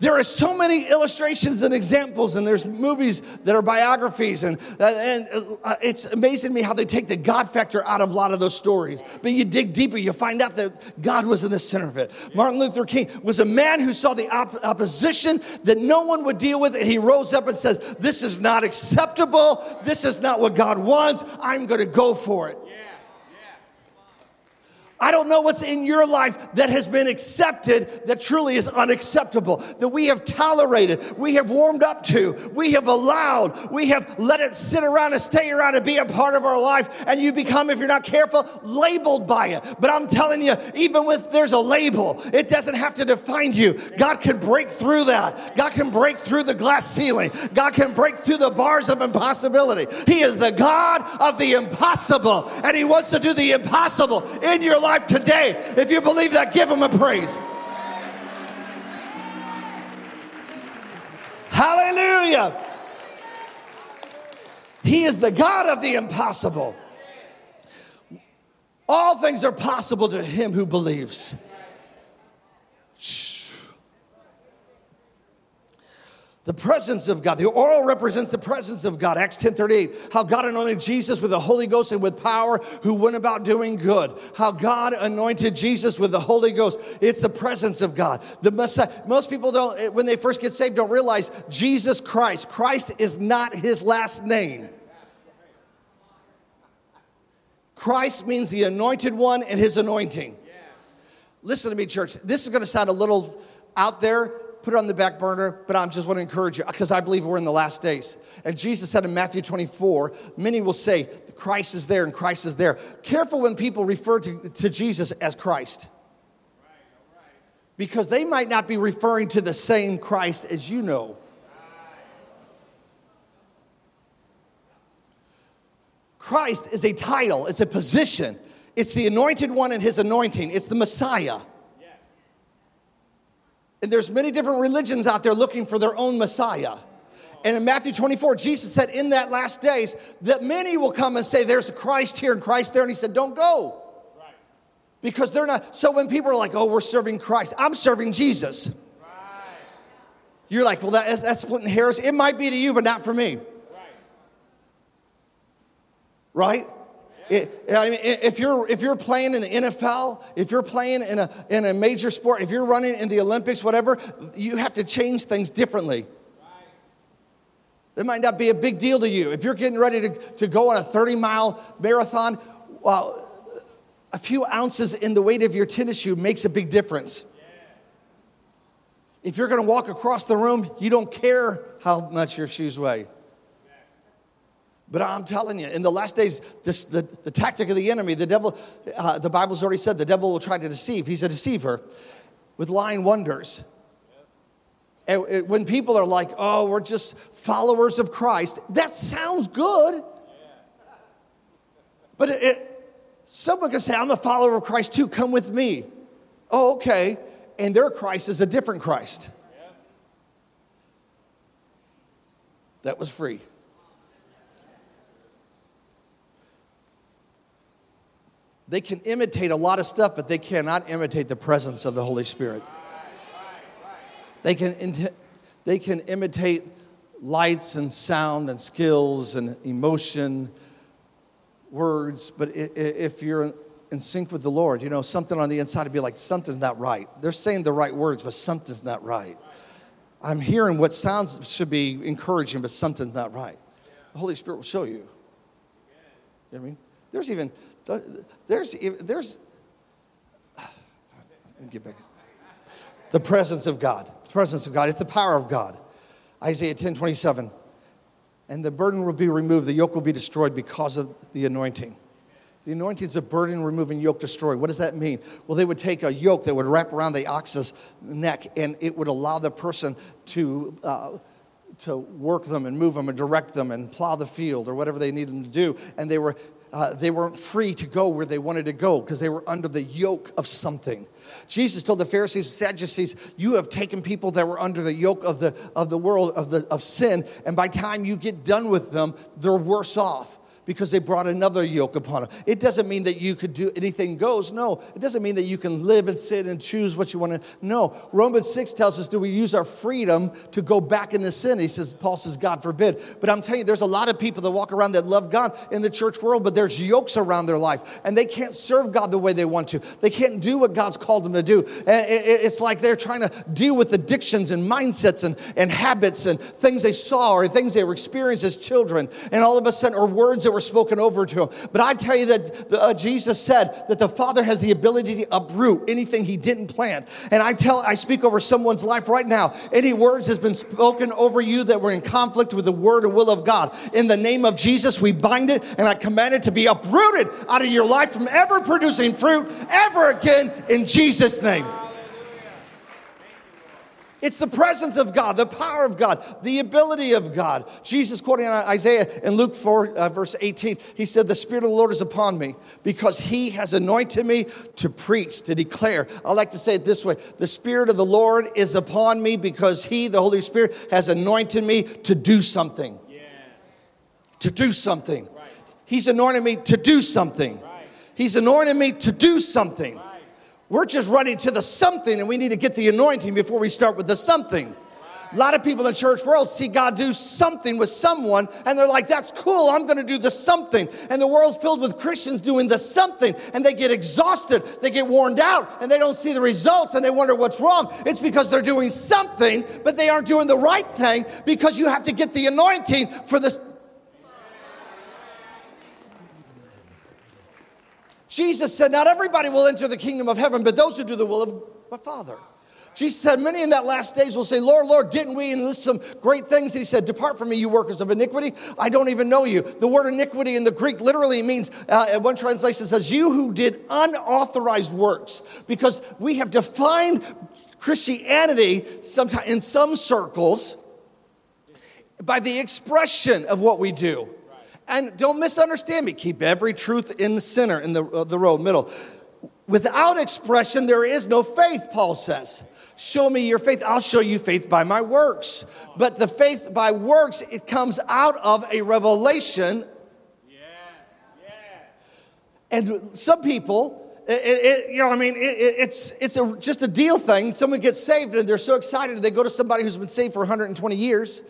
There are so many illustrations and examples, and there's movies that are biographies, and, uh, and uh, it's amazing to me how they take the God factor out of a lot of those stories. But you dig deeper, you find out that God was in the center of it. Martin Luther King was a man who saw the op- opposition that no one would deal with, and he rose up and says, This is not acceptable. This is not what God wants. I'm going to go for it. I don't know what's in your life that has been accepted that truly is unacceptable, that we have tolerated, we have warmed up to, we have allowed, we have let it sit around and stay around and be a part of our life. And you become, if you're not careful, labeled by it. But I'm telling you, even with there's a label, it doesn't have to define you. God can break through that. God can break through the glass ceiling. God can break through the bars of impossibility. He is the God of the impossible, and He wants to do the impossible in your life life today. If you believe that, give him a praise. Hallelujah. He is the God of the impossible. All things are possible to him who believes. Shh. The presence of God. The oil represents the presence of God. Acts 10 38. How God anointed Jesus with the Holy Ghost and with power, who went about doing good. How God anointed Jesus with the Holy Ghost. It's the presence of God. The Messiah. Most people don't, eh, when they first get saved, don't realize Jesus Christ. Christ is not his last name. Christ means the anointed one and his anointing. Listen to me, church. This is going to sound a little out there. Put it on the back burner, but I just want to encourage you because I believe we're in the last days. And Jesus said in Matthew 24, many will say, Christ is there and Christ is there. Careful when people refer to, to Jesus as Christ because they might not be referring to the same Christ as you know. Christ is a title, it's a position. It's the anointed one and his anointing. It's the Messiah. And there's many different religions out there looking for their own Messiah. And in Matthew 24, Jesus said in that last days that many will come and say, There's a Christ here and Christ there. And he said, Don't go. Right. Because they're not. So when people are like, Oh, we're serving Christ, I'm serving Jesus. Right. You're like, Well, that, that's splitting hairs. It might be to you, but not for me right? If you're if you're playing in the NFL, if you're playing in a in a major sport, if you're running in the Olympics, whatever, you have to change things differently. It might not be a big deal to you. If you're getting ready to, to go on a 30 mile marathon, well, a few ounces in the weight of your tennis shoe makes a big difference. If you're going to walk across the room, you don't care how much your shoes weigh. But I'm telling you, in the last days, this, the, the tactic of the enemy, the devil, uh, the Bible's already said the devil will try to deceive. He's a deceiver with lying wonders. And it, when people are like, oh, we're just followers of Christ, that sounds good. But it, it, someone can say, I'm a follower of Christ too, come with me. Oh, okay. And their Christ is a different Christ. That was free. They can imitate a lot of stuff, but they cannot imitate the presence of the Holy Spirit. They can, they can imitate lights and sound and skills and emotion, words, but if you're in sync with the Lord, you know, something on the inside would be like, something's not right. They're saying the right words, but something's not right. I'm hearing what sounds should be encouraging, but something's not right. The Holy Spirit will show you. You know I mean? There's even there's, there's, get back. The presence of God. The presence of God. It's the power of God. Isaiah 10 27. And the burden will be removed, the yoke will be destroyed because of the anointing. The anointing is a burden removing, yoke destroy. What does that mean? Well, they would take a yoke that would wrap around the ox's neck and it would allow the person to, uh, to work them and move them and direct them and plow the field or whatever they needed them to do. And they were uh, they weren't free to go where they wanted to go because they were under the yoke of something. Jesus told the Pharisees and Sadducees, You have taken people that were under the yoke of the, of the world, of, the, of sin, and by time you get done with them, they're worse off because they brought another yoke upon them. It doesn't mean that you could do anything goes. No, it doesn't mean that you can live and sit and choose what you want to. No, Romans 6 tells us, do we use our freedom to go back into sin? He says, Paul says, God forbid. But I'm telling you, there's a lot of people that walk around that love God in the church world, but there's yokes around their life and they can't serve God the way they want to. They can't do what God's called them to do. And it's like they're trying to deal with addictions and mindsets and, and habits and things they saw or things they were experienced as children. And all of a sudden, or words that were were spoken over to him. But I tell you that the, uh, Jesus said that the Father has the ability to uproot anything he didn't plant. And I tell, I speak over someone's life right now. Any words has been spoken over you that were in conflict with the word and will of God. In the name of Jesus, we bind it and I command it to be uprooted out of your life from ever producing fruit ever again in Jesus' name. It's the presence of God, the power of God, the ability of God. Jesus, quoting Isaiah in Luke 4, uh, verse 18, he said, The Spirit of the Lord is upon me because he has anointed me to preach, to declare. I like to say it this way The Spirit of the Lord is upon me because he, the Holy Spirit, has anointed me to do something. Yes. To do something. Right. He's anointed me to do something. Right. He's anointed me to do something. Right. We're just running to the something and we need to get the anointing before we start with the something. A lot of people in church world see God do something with someone and they're like, that's cool, I'm gonna do the something. And the world's filled with Christians doing the something and they get exhausted, they get worn out, and they don't see the results and they wonder what's wrong. It's because they're doing something, but they aren't doing the right thing because you have to get the anointing for this Jesus said, Not everybody will enter the kingdom of heaven, but those who do the will of my Father. Jesus said, Many in that last days will say, Lord, Lord, didn't we enlist some great things? He said, Depart from me, you workers of iniquity. I don't even know you. The word iniquity in the Greek literally means, uh, one translation says, You who did unauthorized works. Because we have defined Christianity sometimes in some circles by the expression of what we do. And don't misunderstand me. Keep every truth in the center, in the, uh, the road, middle. Without expression, there is no faith, Paul says. Show me your faith. I'll show you faith by my works. But the faith by works, it comes out of a revelation. Yes, yes. And some people, it, it, you know, I mean, it, it's, it's a, just a deal thing. Someone gets saved and they're so excited. They go to somebody who's been saved for 120 years.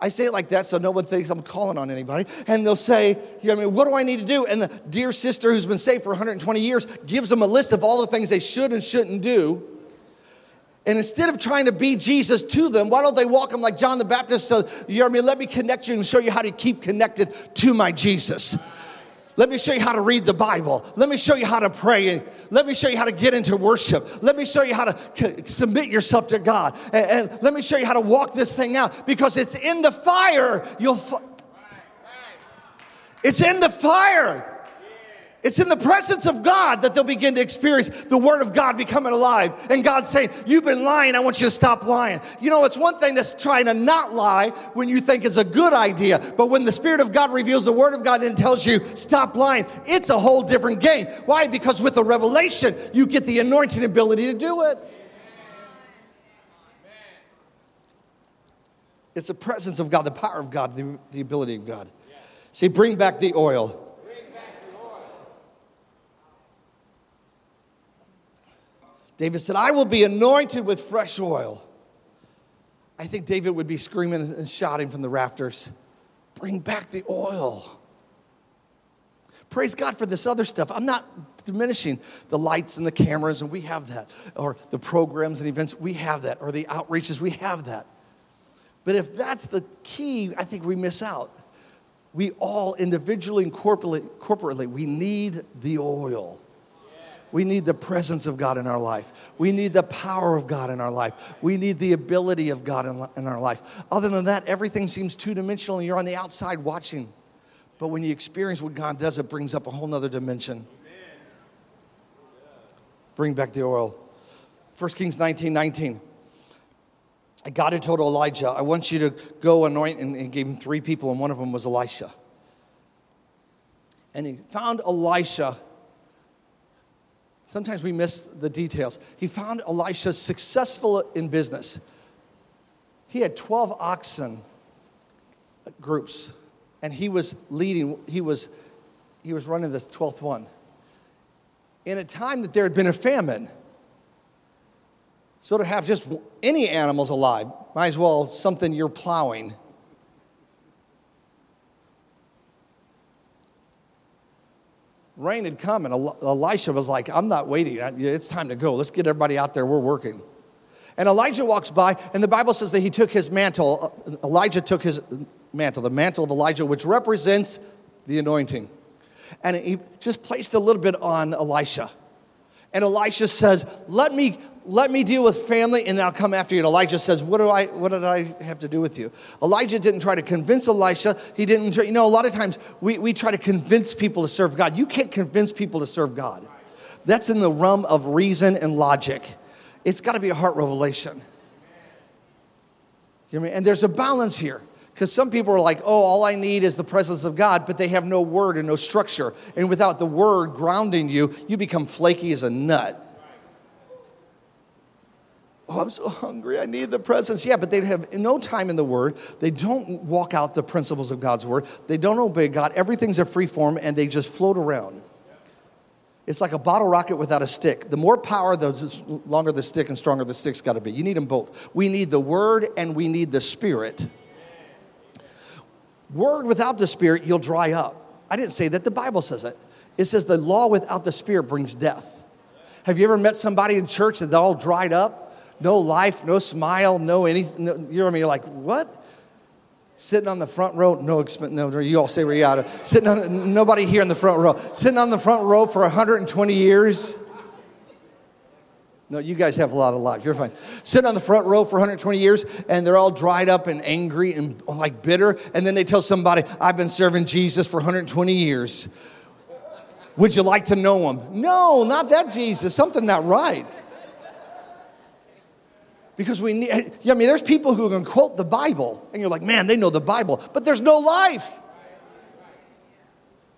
I say it like that so no one thinks I'm calling on anybody. And they'll say, you know, I mean, what do I need to do? And the dear sister who's been saved for 120 years gives them a list of all the things they should and shouldn't do. And instead of trying to be Jesus to them, why don't they walk them like John the Baptist said, you know I mean? Let me connect you and show you how to keep connected to my Jesus. Let me show you how to read the Bible. Let me show you how to pray. And let me show you how to get into worship. Let me show you how to submit yourself to God. And, and let me show you how to walk this thing out because it's in the fire. You'll. It's in the fire it's in the presence of God that they'll begin to experience the Word of God becoming alive. And God saying, You've been lying, I want you to stop lying. You know, it's one thing to trying to not lie when you think it's a good idea, but when the Spirit of God reveals the Word of God and tells you, Stop lying, it's a whole different game. Why? Because with the revelation, you get the anointing ability to do it. It's the presence of God, the power of God, the, the ability of God. See, bring back the oil. David said, I will be anointed with fresh oil. I think David would be screaming and shouting from the rafters, Bring back the oil. Praise God for this other stuff. I'm not diminishing the lights and the cameras, and we have that, or the programs and events, we have that, or the outreaches, we have that. But if that's the key, I think we miss out. We all individually and corporately, corporately we need the oil. We need the presence of God in our life. We need the power of God in our life. We need the ability of God in, our life. Other than that, everything seems two dimensional and you're on the outside watching. But when you experience what God does, it brings up a whole nother dimension. Bring back the oil. 1 Kings 19 19. God had told Elijah, I want you to go anoint, and, and gave him three people, and one of them was Elisha. And he found Elisha Sometimes we miss the details. He found Elisha successful in business. He had 12 oxen groups, and he was leading, he was, he was running the 12th one. In a time that there had been a famine, so to have just any animals alive, might as well something you're plowing rain had come, and Elisha was like, I'm not waiting. It's time to go. Let's get everybody out there. We're working. And Elijah walks by, and the Bible says that he took his mantle. Uh, Elijah took his mantle, the mantle of Elijah, which represents the anointing. And he just placed a little bit on Elisha. And Elisha says, Let me, let me deal with family and I'll come after you. And Elijah says, what, do I, what did I have to do with you? Elijah didn't try to convince Elisha. He didn't, you know, a lot of times we, we try to convince people to serve God. You can't convince people to serve God. That's in the realm of reason and logic. It's got to be a heart revelation. You? And there's a balance here. Because some people are like, oh, all I need is the presence of God, but they have no word and no structure. And without the word grounding you, you become flaky as a nut. Oh, I'm so hungry. I need the presence. Yeah, but they have no time in the Word. They don't walk out the principles of God's Word. They don't obey God. Everything's a free form and they just float around. It's like a bottle rocket without a stick. The more power, the longer the stick and stronger the stick's got to be. You need them both. We need the Word and we need the Spirit Word without the Spirit, you'll dry up. I didn't say that, the Bible says it. It says the law without the Spirit brings death. Have you ever met somebody in church that all dried up? No life, no smile, no anything. No, you know what I mean? You're like, what? sitting on the front row. No, expense, no, you all stay where you are. Sitting on, nobody here in the front row. Sitting on the front row for 120 years. No, you guys have a lot of life. You're fine. Sitting on the front row for 120 years, and they're all dried up and angry and like bitter. And then they tell somebody, I've been serving Jesus for 120 years. Would you like to know him? No, not that Jesus. Something not right. Because we need, I mean, there's people who can quote the Bible, and you're like, man, they know the Bible, but there's no life.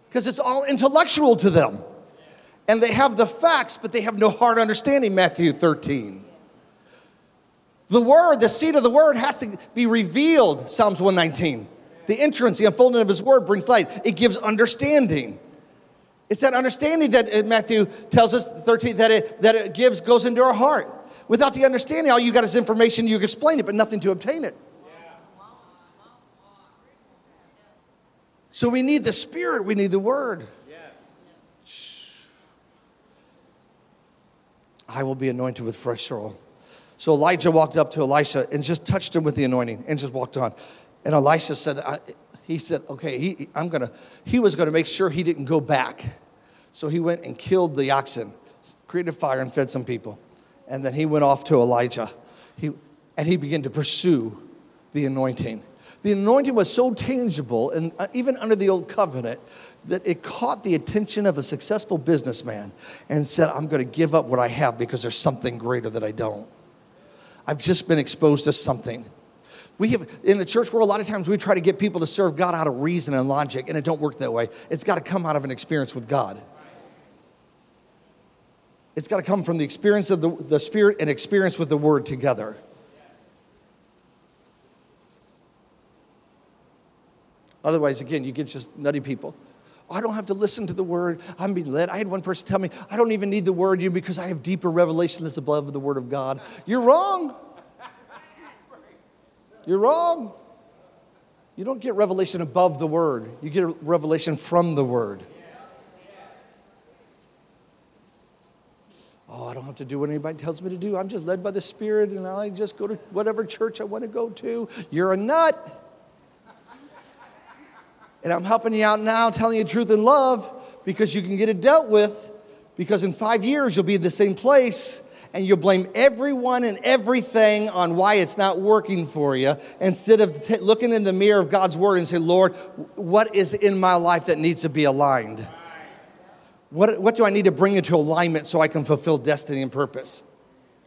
Because it's all intellectual to them. And they have the facts, but they have no hard understanding, Matthew 13. The word, the seed of the word has to be revealed, Psalms 119. The entrance, the unfolding of his word brings light, it gives understanding. It's that understanding that uh, Matthew tells us 13 that it, that it gives goes into our heart. Without the understanding, all you got is information, you explain it, but nothing to obtain it. So we need the Spirit, we need the Word. I will be anointed with fresh oil. So Elijah walked up to Elisha and just touched him with the anointing and just walked on. And Elisha said, he said, okay, he, I'm gonna, he was gonna make sure he didn't go back. So he went and killed the oxen, created a fire and fed some people and then he went off to Elijah. He, and he began to pursue the anointing. The anointing was so tangible, and uh, even under the old covenant, that it caught the attention of a successful businessman and said, I'm going to give up what I have because there's something greater that I don't. I've just been exposed to something. We have in the church world, a lot of times we try to get people to serve God out of reason and logic, and it don't work that way. It's got to come out of an experience with God. It's got to come from the experience of the, the Spirit and experience with the Word together. Otherwise, again, you get just nutty people. I don't have to listen to the word. I'm being led. I had one person tell me, I don't even need the word you because I have deeper revelation that's above the word of God. You're wrong. You're wrong. You don't get revelation above the word, you get revelation from the word. Oh, I don't have to do what anybody tells me to do. I'm just led by the Spirit and I just go to whatever church I want to go to. You're a nut. And I'm helping you out now, telling you truth and love because you can get it dealt with. Because in five years, you'll be in the same place and you'll blame everyone and everything on why it's not working for you instead of t- looking in the mirror of God's word and say, Lord, what is in my life that needs to be aligned? What, what do I need to bring into alignment so I can fulfill destiny and purpose?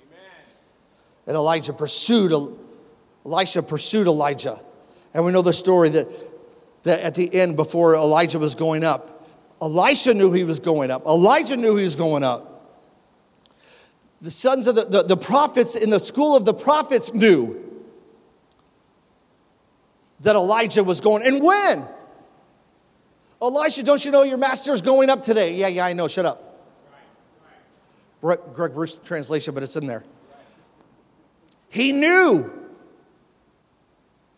Amen. And Elijah pursued, Elisha pursued Elijah. And we know the story that, that at the end, before Elijah was going up, Elisha knew he was going up. Elijah knew he was going up. The sons of the, the, the prophets in the school of the prophets knew that Elijah was going. And when? Elisha, don't you know your master is going up today? Yeah, yeah, I know. Shut up. Greg Bruce translation, but it's in there. He knew.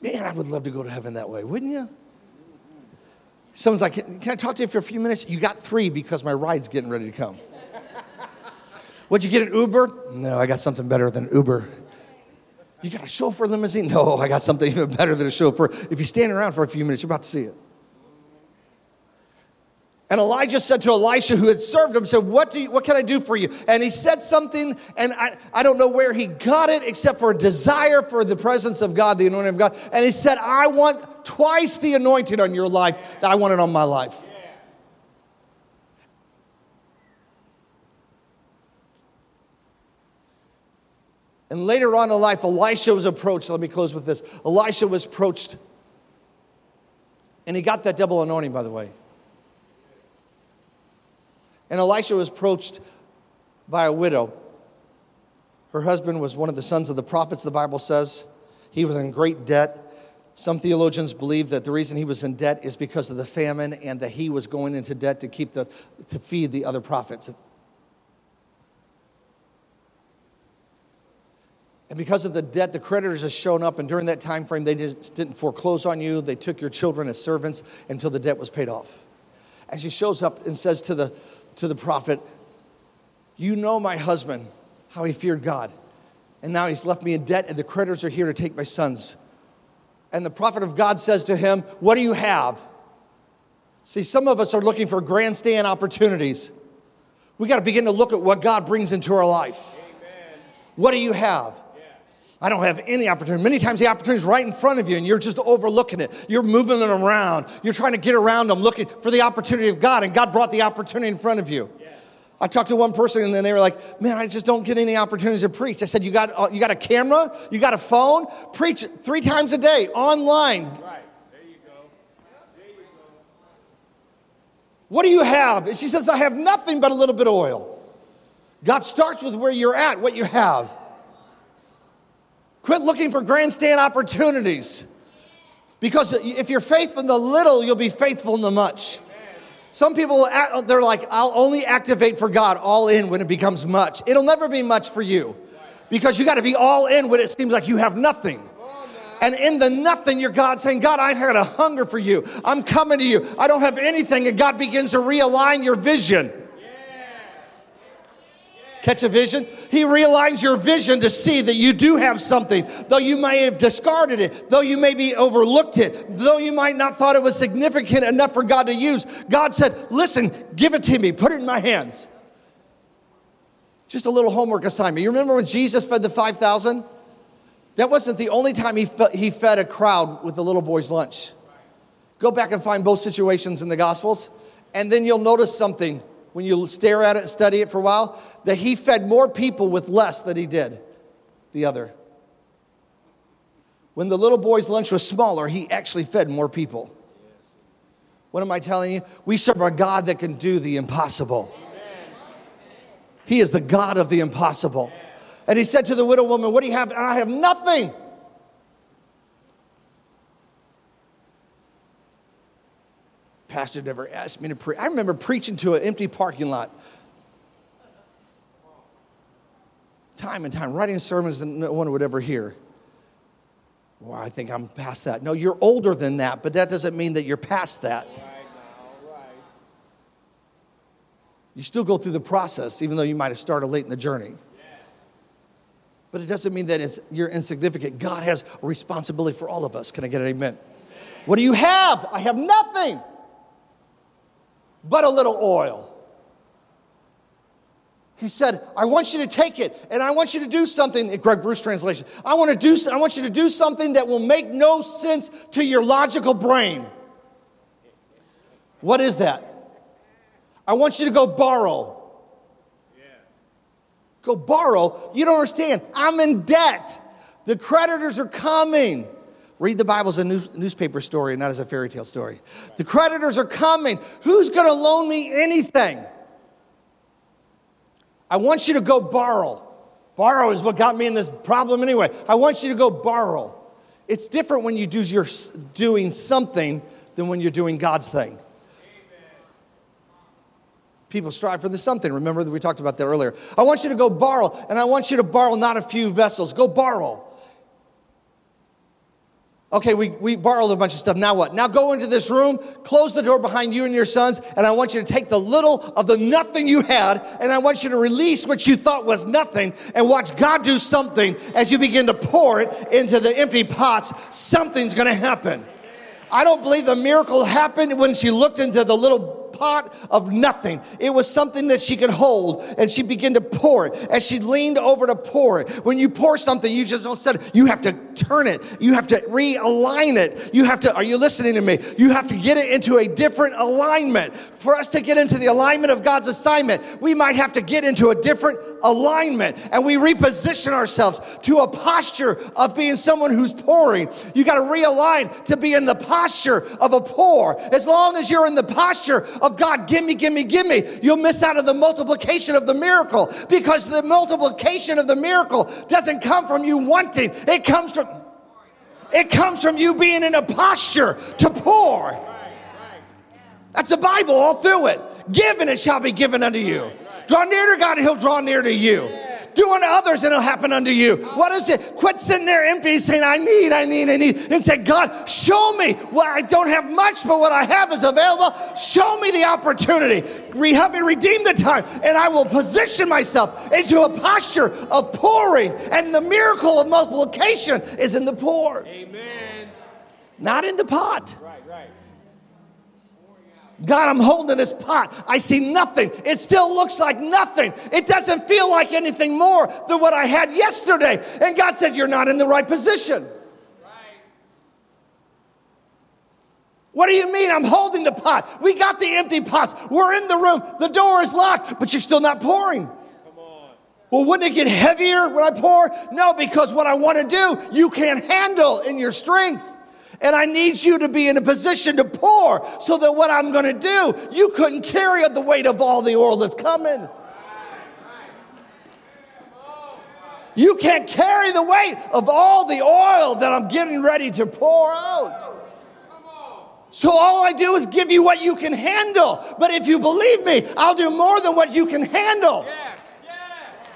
Man, I would love to go to heaven that way, wouldn't you? Someone's like, Can I talk to you for a few minutes? You got three because my ride's getting ready to come. Would you get an Uber? No, I got something better than Uber. You got a chauffeur limousine? No, I got something even better than a chauffeur. If you stand around for a few minutes, you're about to see it. And Elijah said to Elisha, who had served him, said, What, do you, what can I do for you? And he said something, and I, I don't know where he got it, except for a desire for the presence of God, the anointing of God. And he said, I want twice the anointing on your life that I wanted on my life. And later on in life, Elisha was approached. Let me close with this. Elisha was approached, and he got that double anointing, by the way. And Elisha was approached by a widow. Her husband was one of the sons of the prophets, the Bible says. He was in great debt. Some theologians believe that the reason he was in debt is because of the famine and that he was going into debt to keep the to feed the other prophets. And because of the debt, the creditors have shown up, and during that time frame, they just didn't foreclose on you. They took your children as servants until the debt was paid off. And she shows up and says to the to the prophet, You know my husband, how he feared God. And now he's left me in debt, and the creditors are here to take my sons. And the prophet of God says to him, What do you have? See, some of us are looking for grandstand opportunities. We got to begin to look at what God brings into our life. Amen. What do you have? I don't have any opportunity. Many times the opportunity is right in front of you and you're just overlooking it. You're moving it around. You're trying to get around them looking for the opportunity of God, and God brought the opportunity in front of you. I talked to one person and then they were like, "Man, I just don't get any opportunities to preach." I said, "You got uh, you got a camera? You got a phone? Preach three times a day online." Right. There you go. There you go. What do you have? And she says, "I have nothing but a little bit of oil." God starts with where you're at, what you have. Quit looking for grandstand opportunities. Because if you're faithful in the little, you'll be faithful in the much. Some people, they're like, I'll only activate for God all in when it becomes much. It'll never be much for you because you got to be all in when it seems like you have nothing. And in the nothing, you're God saying, God, I had a hunger for you. I'm coming to you. I don't have anything. And God begins to realign your vision. Catch a vision? He realigns your vision to see that you do have something, though you may have discarded it, though you maybe overlooked it, though you might not thought it was significant enough for God to use. God said, Listen, give it to me, put it in my hands. Just a little homework assignment. You remember when Jesus fed the 5,000? That wasn't the only time he, fe- he fed a crowd with the little boy's lunch. Go back and find both situations in the Gospels, and then you'll notice something when you stare at it and study it for a while, that he fed more people with less than he did the other. When the little boy's lunch was smaller, he actually fed more people. What am I telling you? We serve a God that can do the impossible. He is the God of the impossible. And he said to the widow woman, What do you have? I have nothing. Pastor never asked me to preach. I remember preaching to an empty parking lot. Time and time, writing sermons that no one would ever hear. Well, I think I'm past that. No, you're older than that, but that doesn't mean that you're past that. You still go through the process, even though you might have started late in the journey. But it doesn't mean that it's, you're insignificant. God has a responsibility for all of us. Can I get an amen? What do you have? I have nothing but a little oil. He said, I want you to take it and I want you to do something, Greg Bruce translation. I want to do I want you to do something that will make no sense to your logical brain. What is that? I want you to go borrow. Go borrow. You don't understand. I'm in debt. The creditors are coming. Read the Bible as a news, newspaper story, not as a fairy tale story. The creditors are coming. Who's going to loan me anything? I want you to go borrow. Borrow is what got me in this problem anyway. I want you to go borrow. It's different when you do your doing something than when you're doing God's thing. People strive for the something. Remember that we talked about that earlier. I want you to go borrow, and I want you to borrow not a few vessels. Go borrow. Okay, we, we borrowed a bunch of stuff. Now what? Now go into this room, close the door behind you and your sons, and I want you to take the little of the nothing you had, and I want you to release what you thought was nothing, and watch God do something as you begin to pour it into the empty pots. Something's gonna happen. I don't believe the miracle happened when she looked into the little pot of nothing. It was something that she could hold, and she began to pour it. As she leaned over to pour it, when you pour something, you just don't set it. You have to turn it. You have to realign it. You have to. Are you listening to me? You have to get it into a different alignment. For us to get into the alignment of God's assignment, we might have to get into a different alignment, and we reposition ourselves to a posture of being someone who's pouring. You got to realign to be in the posture of a pour. As long as you're in the posture of God, give me, give me, give me, you'll miss out on the multiplication of the miracle because the multiplication of the miracle doesn't come from you wanting, it comes from it comes from you being in a posture to pour. That's the Bible all through it. Give and it shall be given unto you. Draw near to God and he'll draw near to you. Do unto others and it'll happen unto you. What is it? Quit sitting there empty saying, I need, I need, I need. And say, God, show me. Well, I don't have much, but what I have is available. Show me the opportunity. Help me redeem the time. And I will position myself into a posture of pouring. And the miracle of multiplication is in the pour. Amen. not in the pot. God, I'm holding this pot. I see nothing. It still looks like nothing. It doesn't feel like anything more than what I had yesterday. And God said, You're not in the right position. What do you mean? I'm holding the pot. We got the empty pots. We're in the room. The door is locked, but you're still not pouring. Well, wouldn't it get heavier when I pour? No, because what I want to do, you can't handle in your strength. And I need you to be in a position to pour so that what I'm going to do, you couldn't carry the weight of all the oil that's coming. You can't carry the weight of all the oil that I'm getting ready to pour out. So all I do is give you what you can handle. But if you believe me, I'll do more than what you can handle. Yes, yes.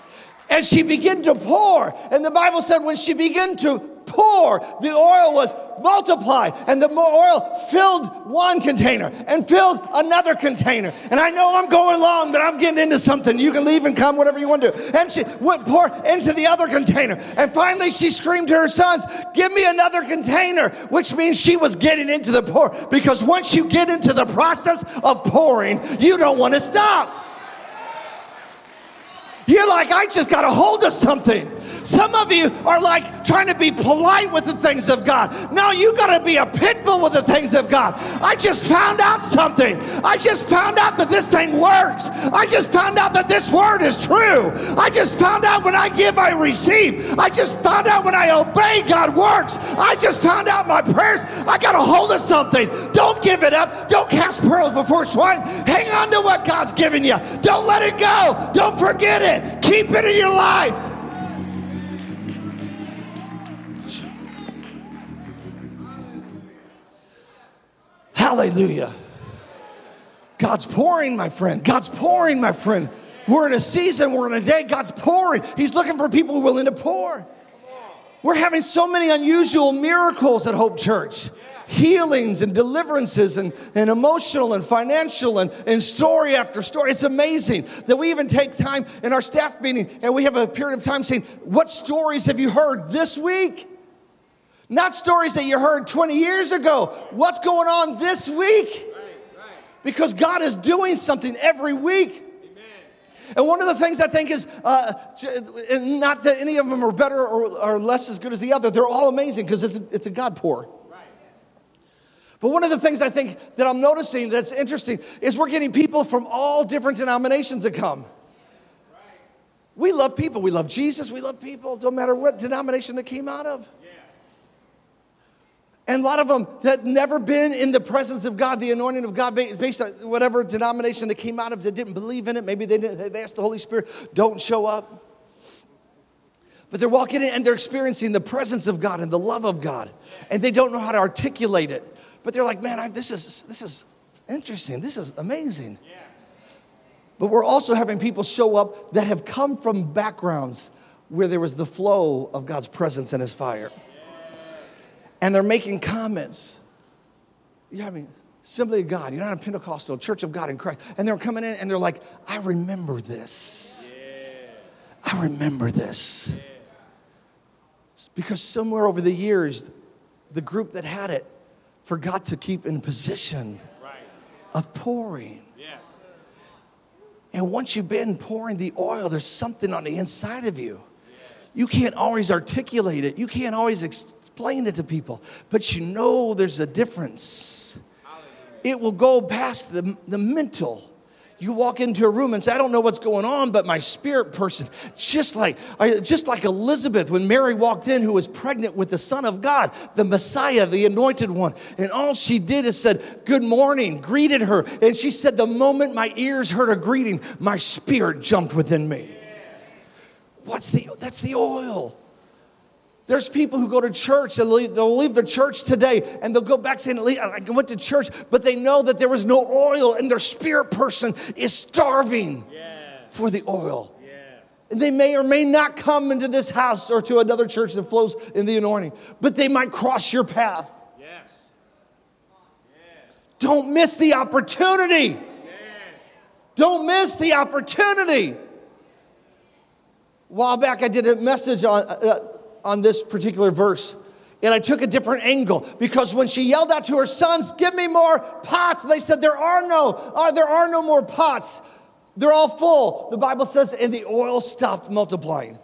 And she began to pour. And the Bible said when she began to pour, the oil was multiplied. And the oil filled one container and filled another container. And I know I'm going long, but I'm getting into something. You can leave and come, whatever you want to do. And she would pour into the other container. And finally, she screamed to her sons, Give me another container, which means she was getting into the pour. Because once you get into the process of pouring, you don't want to stop. You're like, I just got a hold of something. Some of you are like trying to be polite with the things of God. No, you got to be a pit bull with the things of God. I just found out something. I just found out that this thing works. I just found out that this word is true. I just found out when I give, I receive. I just found out when I obey, God works. I just found out my prayers. I got a hold of something. Don't give it up. Don't cast pearls before swine. Hang on to what God's given you. Don't let it go. Don't forget it. Keep it in your life. Hallelujah. God's pouring, my friend. God's pouring, my friend. We're in a season, we're in a day, God's pouring. He's looking for people willing to pour. We're having so many unusual miracles at Hope Church healings and deliverances and, and emotional and financial and, and story after story. It's amazing that we even take time in our staff meeting and we have a period of time saying, What stories have you heard this week? Not stories that you heard 20 years ago. What's going on this week? Because God is doing something every week. And one of the things I think is uh, not that any of them are better or, or, less as good as the other, they're all amazing because it's, it's a God pour. But one of the things I think that I'm noticing that's interesting is we're getting people from all different denominations that come. We love people. We love Jesus. We love people, no matter what denomination they came out of. And a lot of them that never been in the presence of God, the anointing of God, based on whatever denomination they came out of, that didn't believe in it. Maybe they didn't. They asked the Holy Spirit, "Don't show up." But they're walking in and they're experiencing the presence of God and the love of God, and they don't know how to articulate it. But they're like, man, I, this, is, this is interesting. This is amazing. Yeah. But we're also having people show up that have come from backgrounds where there was the flow of God's presence and His fire. Yeah. And they're making comments. Yeah, I mean, Assembly of God, you're not a Pentecostal, Church of God in Christ. And they're coming in and they're like, I remember this. Yeah. I remember this. Because somewhere over the years, the group that had it forgot to keep in position of pouring. And once you've been pouring the oil, there's something on the inside of you. You can't always articulate it, you can't always explain it to people, but you know there's a difference. It will go past the, the mental you walk into a room and say, I don't know what's going on, but my spirit person, just like, just like Elizabeth when Mary walked in, who was pregnant with the Son of God, the Messiah, the anointed one. And all she did is said, Good morning, greeted her. And she said, The moment my ears heard a greeting, my spirit jumped within me. What's the, that's the oil. There's people who go to church and they'll leave the church today and they'll go back saying, I went to church, but they know that there was no oil and their spirit person is starving for the oil. And they may or may not come into this house or to another church that flows in the anointing, but they might cross your path. Yes. Don't miss the opportunity. Don't miss the opportunity. A while back, I did a message on. Uh, on this particular verse. And I took a different angle because when she yelled out to her sons, "Give me more pots," they said, "There are no, uh, there are no more pots. They're all full." The Bible says, and the oil stopped multiplying.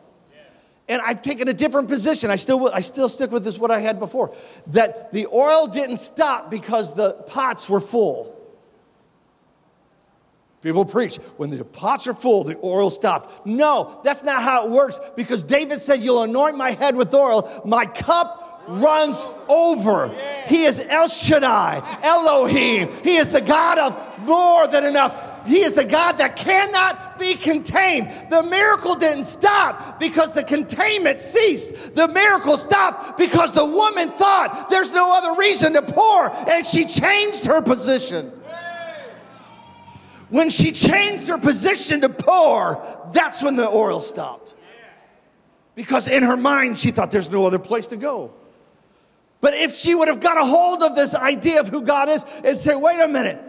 And I've taken a different position. I still, I still stick with this what I had before. That the oil didn't stop because the pots were full. People preach when the pots are full, the oil stops. No, that's not how it works because David said, You'll anoint my head with oil, my cup runs over. He is El Shaddai, Elohim. He is the God of more than enough. He is the God that cannot be contained. The miracle didn't stop because the containment ceased. The miracle stopped because the woman thought there's no other reason to pour, and she changed her position. When she changed her position to pour, that's when the oil stopped. Because in her mind, she thought there's no other place to go. But if she would have got a hold of this idea of who God is and say, wait a minute,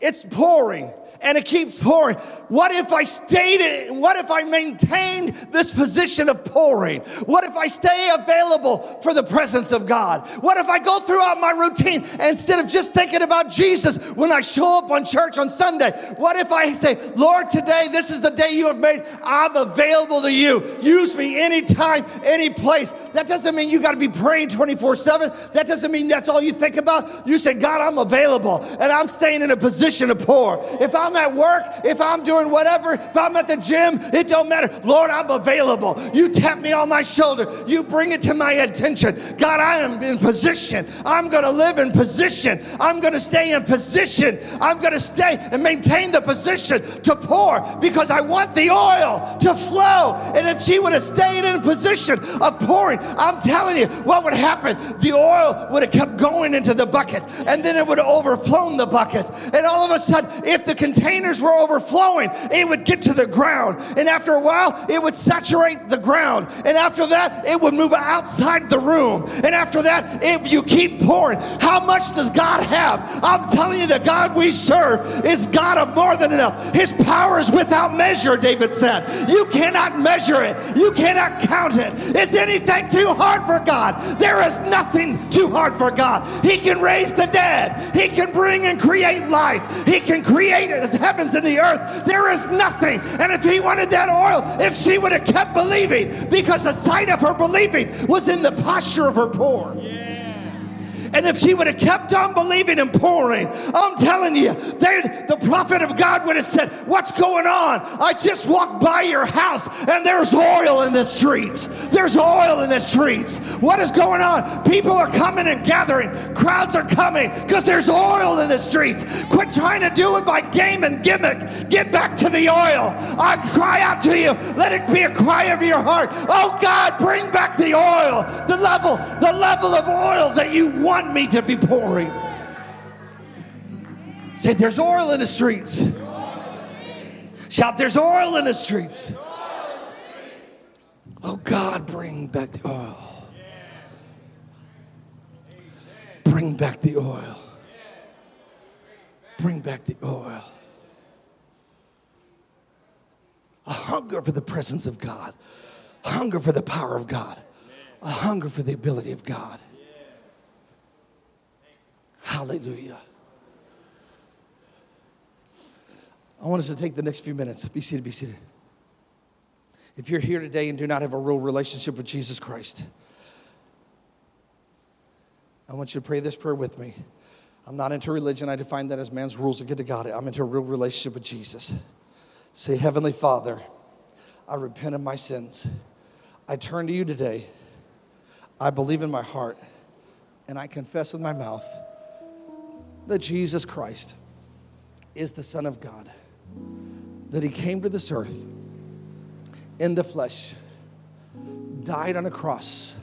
it's pouring and it keeps pouring. What if I stayed in, what if I maintained this position of pouring? What if I stay available for the presence of God? What if I go throughout my routine instead of just thinking about Jesus when I show up on church on Sunday? What if I say, Lord, today, this is the day you have made. I'm available to you. Use me anytime, any place. That doesn't mean you got to be praying 24 7. That doesn't mean that's all you think about. You say, God, I'm available and I'm staying in a position to pour. If I'm at work, if I'm doing whatever, if I'm at the gym, it don't matter. Lord, I'm available. You tap me on my shoulder. You bring it to my attention. God, I am in position. I'm going to live in position. I'm going to stay in position. I'm going to stay and maintain the position to pour because I want the oil to flow. And if she would have stayed in position of pouring, I'm telling you what would happen. The oil would have kept going into the bucket and then it would have overflown the bucket. And all of a sudden, if the containers were overflowing, it would get to the ground. And after a while, it would saturate the ground. And after that, it would move outside the room. And after that, if you keep pouring, how much does God have? I'm telling you, the God we serve is God of more than enough. His power is without measure, David said. You cannot measure it, you cannot count it. Is anything too hard for God? There is nothing too hard for God. He can raise the dead, He can bring and create life, He can create the heavens and the earth. There is nothing. And if He wanted that oil, if she would have kept believing, because the sight of her believing was in the posture of her pour. And if she would have kept on believing and pouring, I'm telling you, they, the prophet of God would have said, What's going on? I just walked by your house and there's oil in the streets. There's oil in the streets. What is going on? People are coming and gathering. Crowds are coming because there's oil in the streets. Quit trying to do it by game and gimmick. Get back to the oil. I cry out to you. Let it be a cry of your heart. Oh God, bring back the oil, the level, the level of oil that you want me to be pouring. Say, there's oil in the streets. Shout, there's oil in the streets. Oh God, bring back the oil. Bring back the oil. Bring back the oil. A hunger for the presence of God, a hunger for the power of God, a hunger for the ability of God. Hallelujah. I want us to take the next few minutes. Be seated, be seated. If you're here today and do not have a real relationship with Jesus Christ, I want you to pray this prayer with me. I'm not into religion. I define that as man's rules to get to God. I'm into a real relationship with Jesus. Say, Heavenly Father, I repent of my sins. I turn to you today. I believe in my heart and I confess with my mouth that Jesus Christ is the Son of God, that He came to this earth in the flesh, died on a cross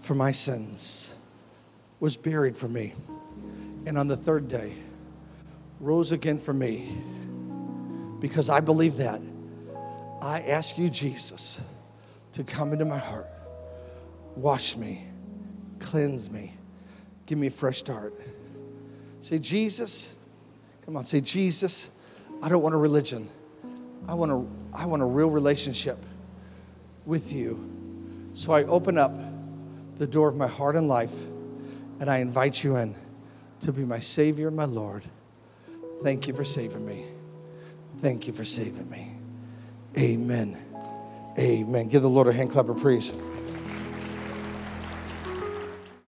for my sins, was buried for me, and on the third day rose again for me. Because I believe that, I ask you, Jesus, to come into my heart, wash me, cleanse me, give me a fresh start. Say, Jesus, come on, say, Jesus, I don't want a religion. I want a, I want a real relationship with you. So I open up the door of my heart and life, and I invite you in to be my Savior and my Lord. Thank you for saving me. Thank you for saving me. Amen. Amen. Give the Lord a hand clap of praise.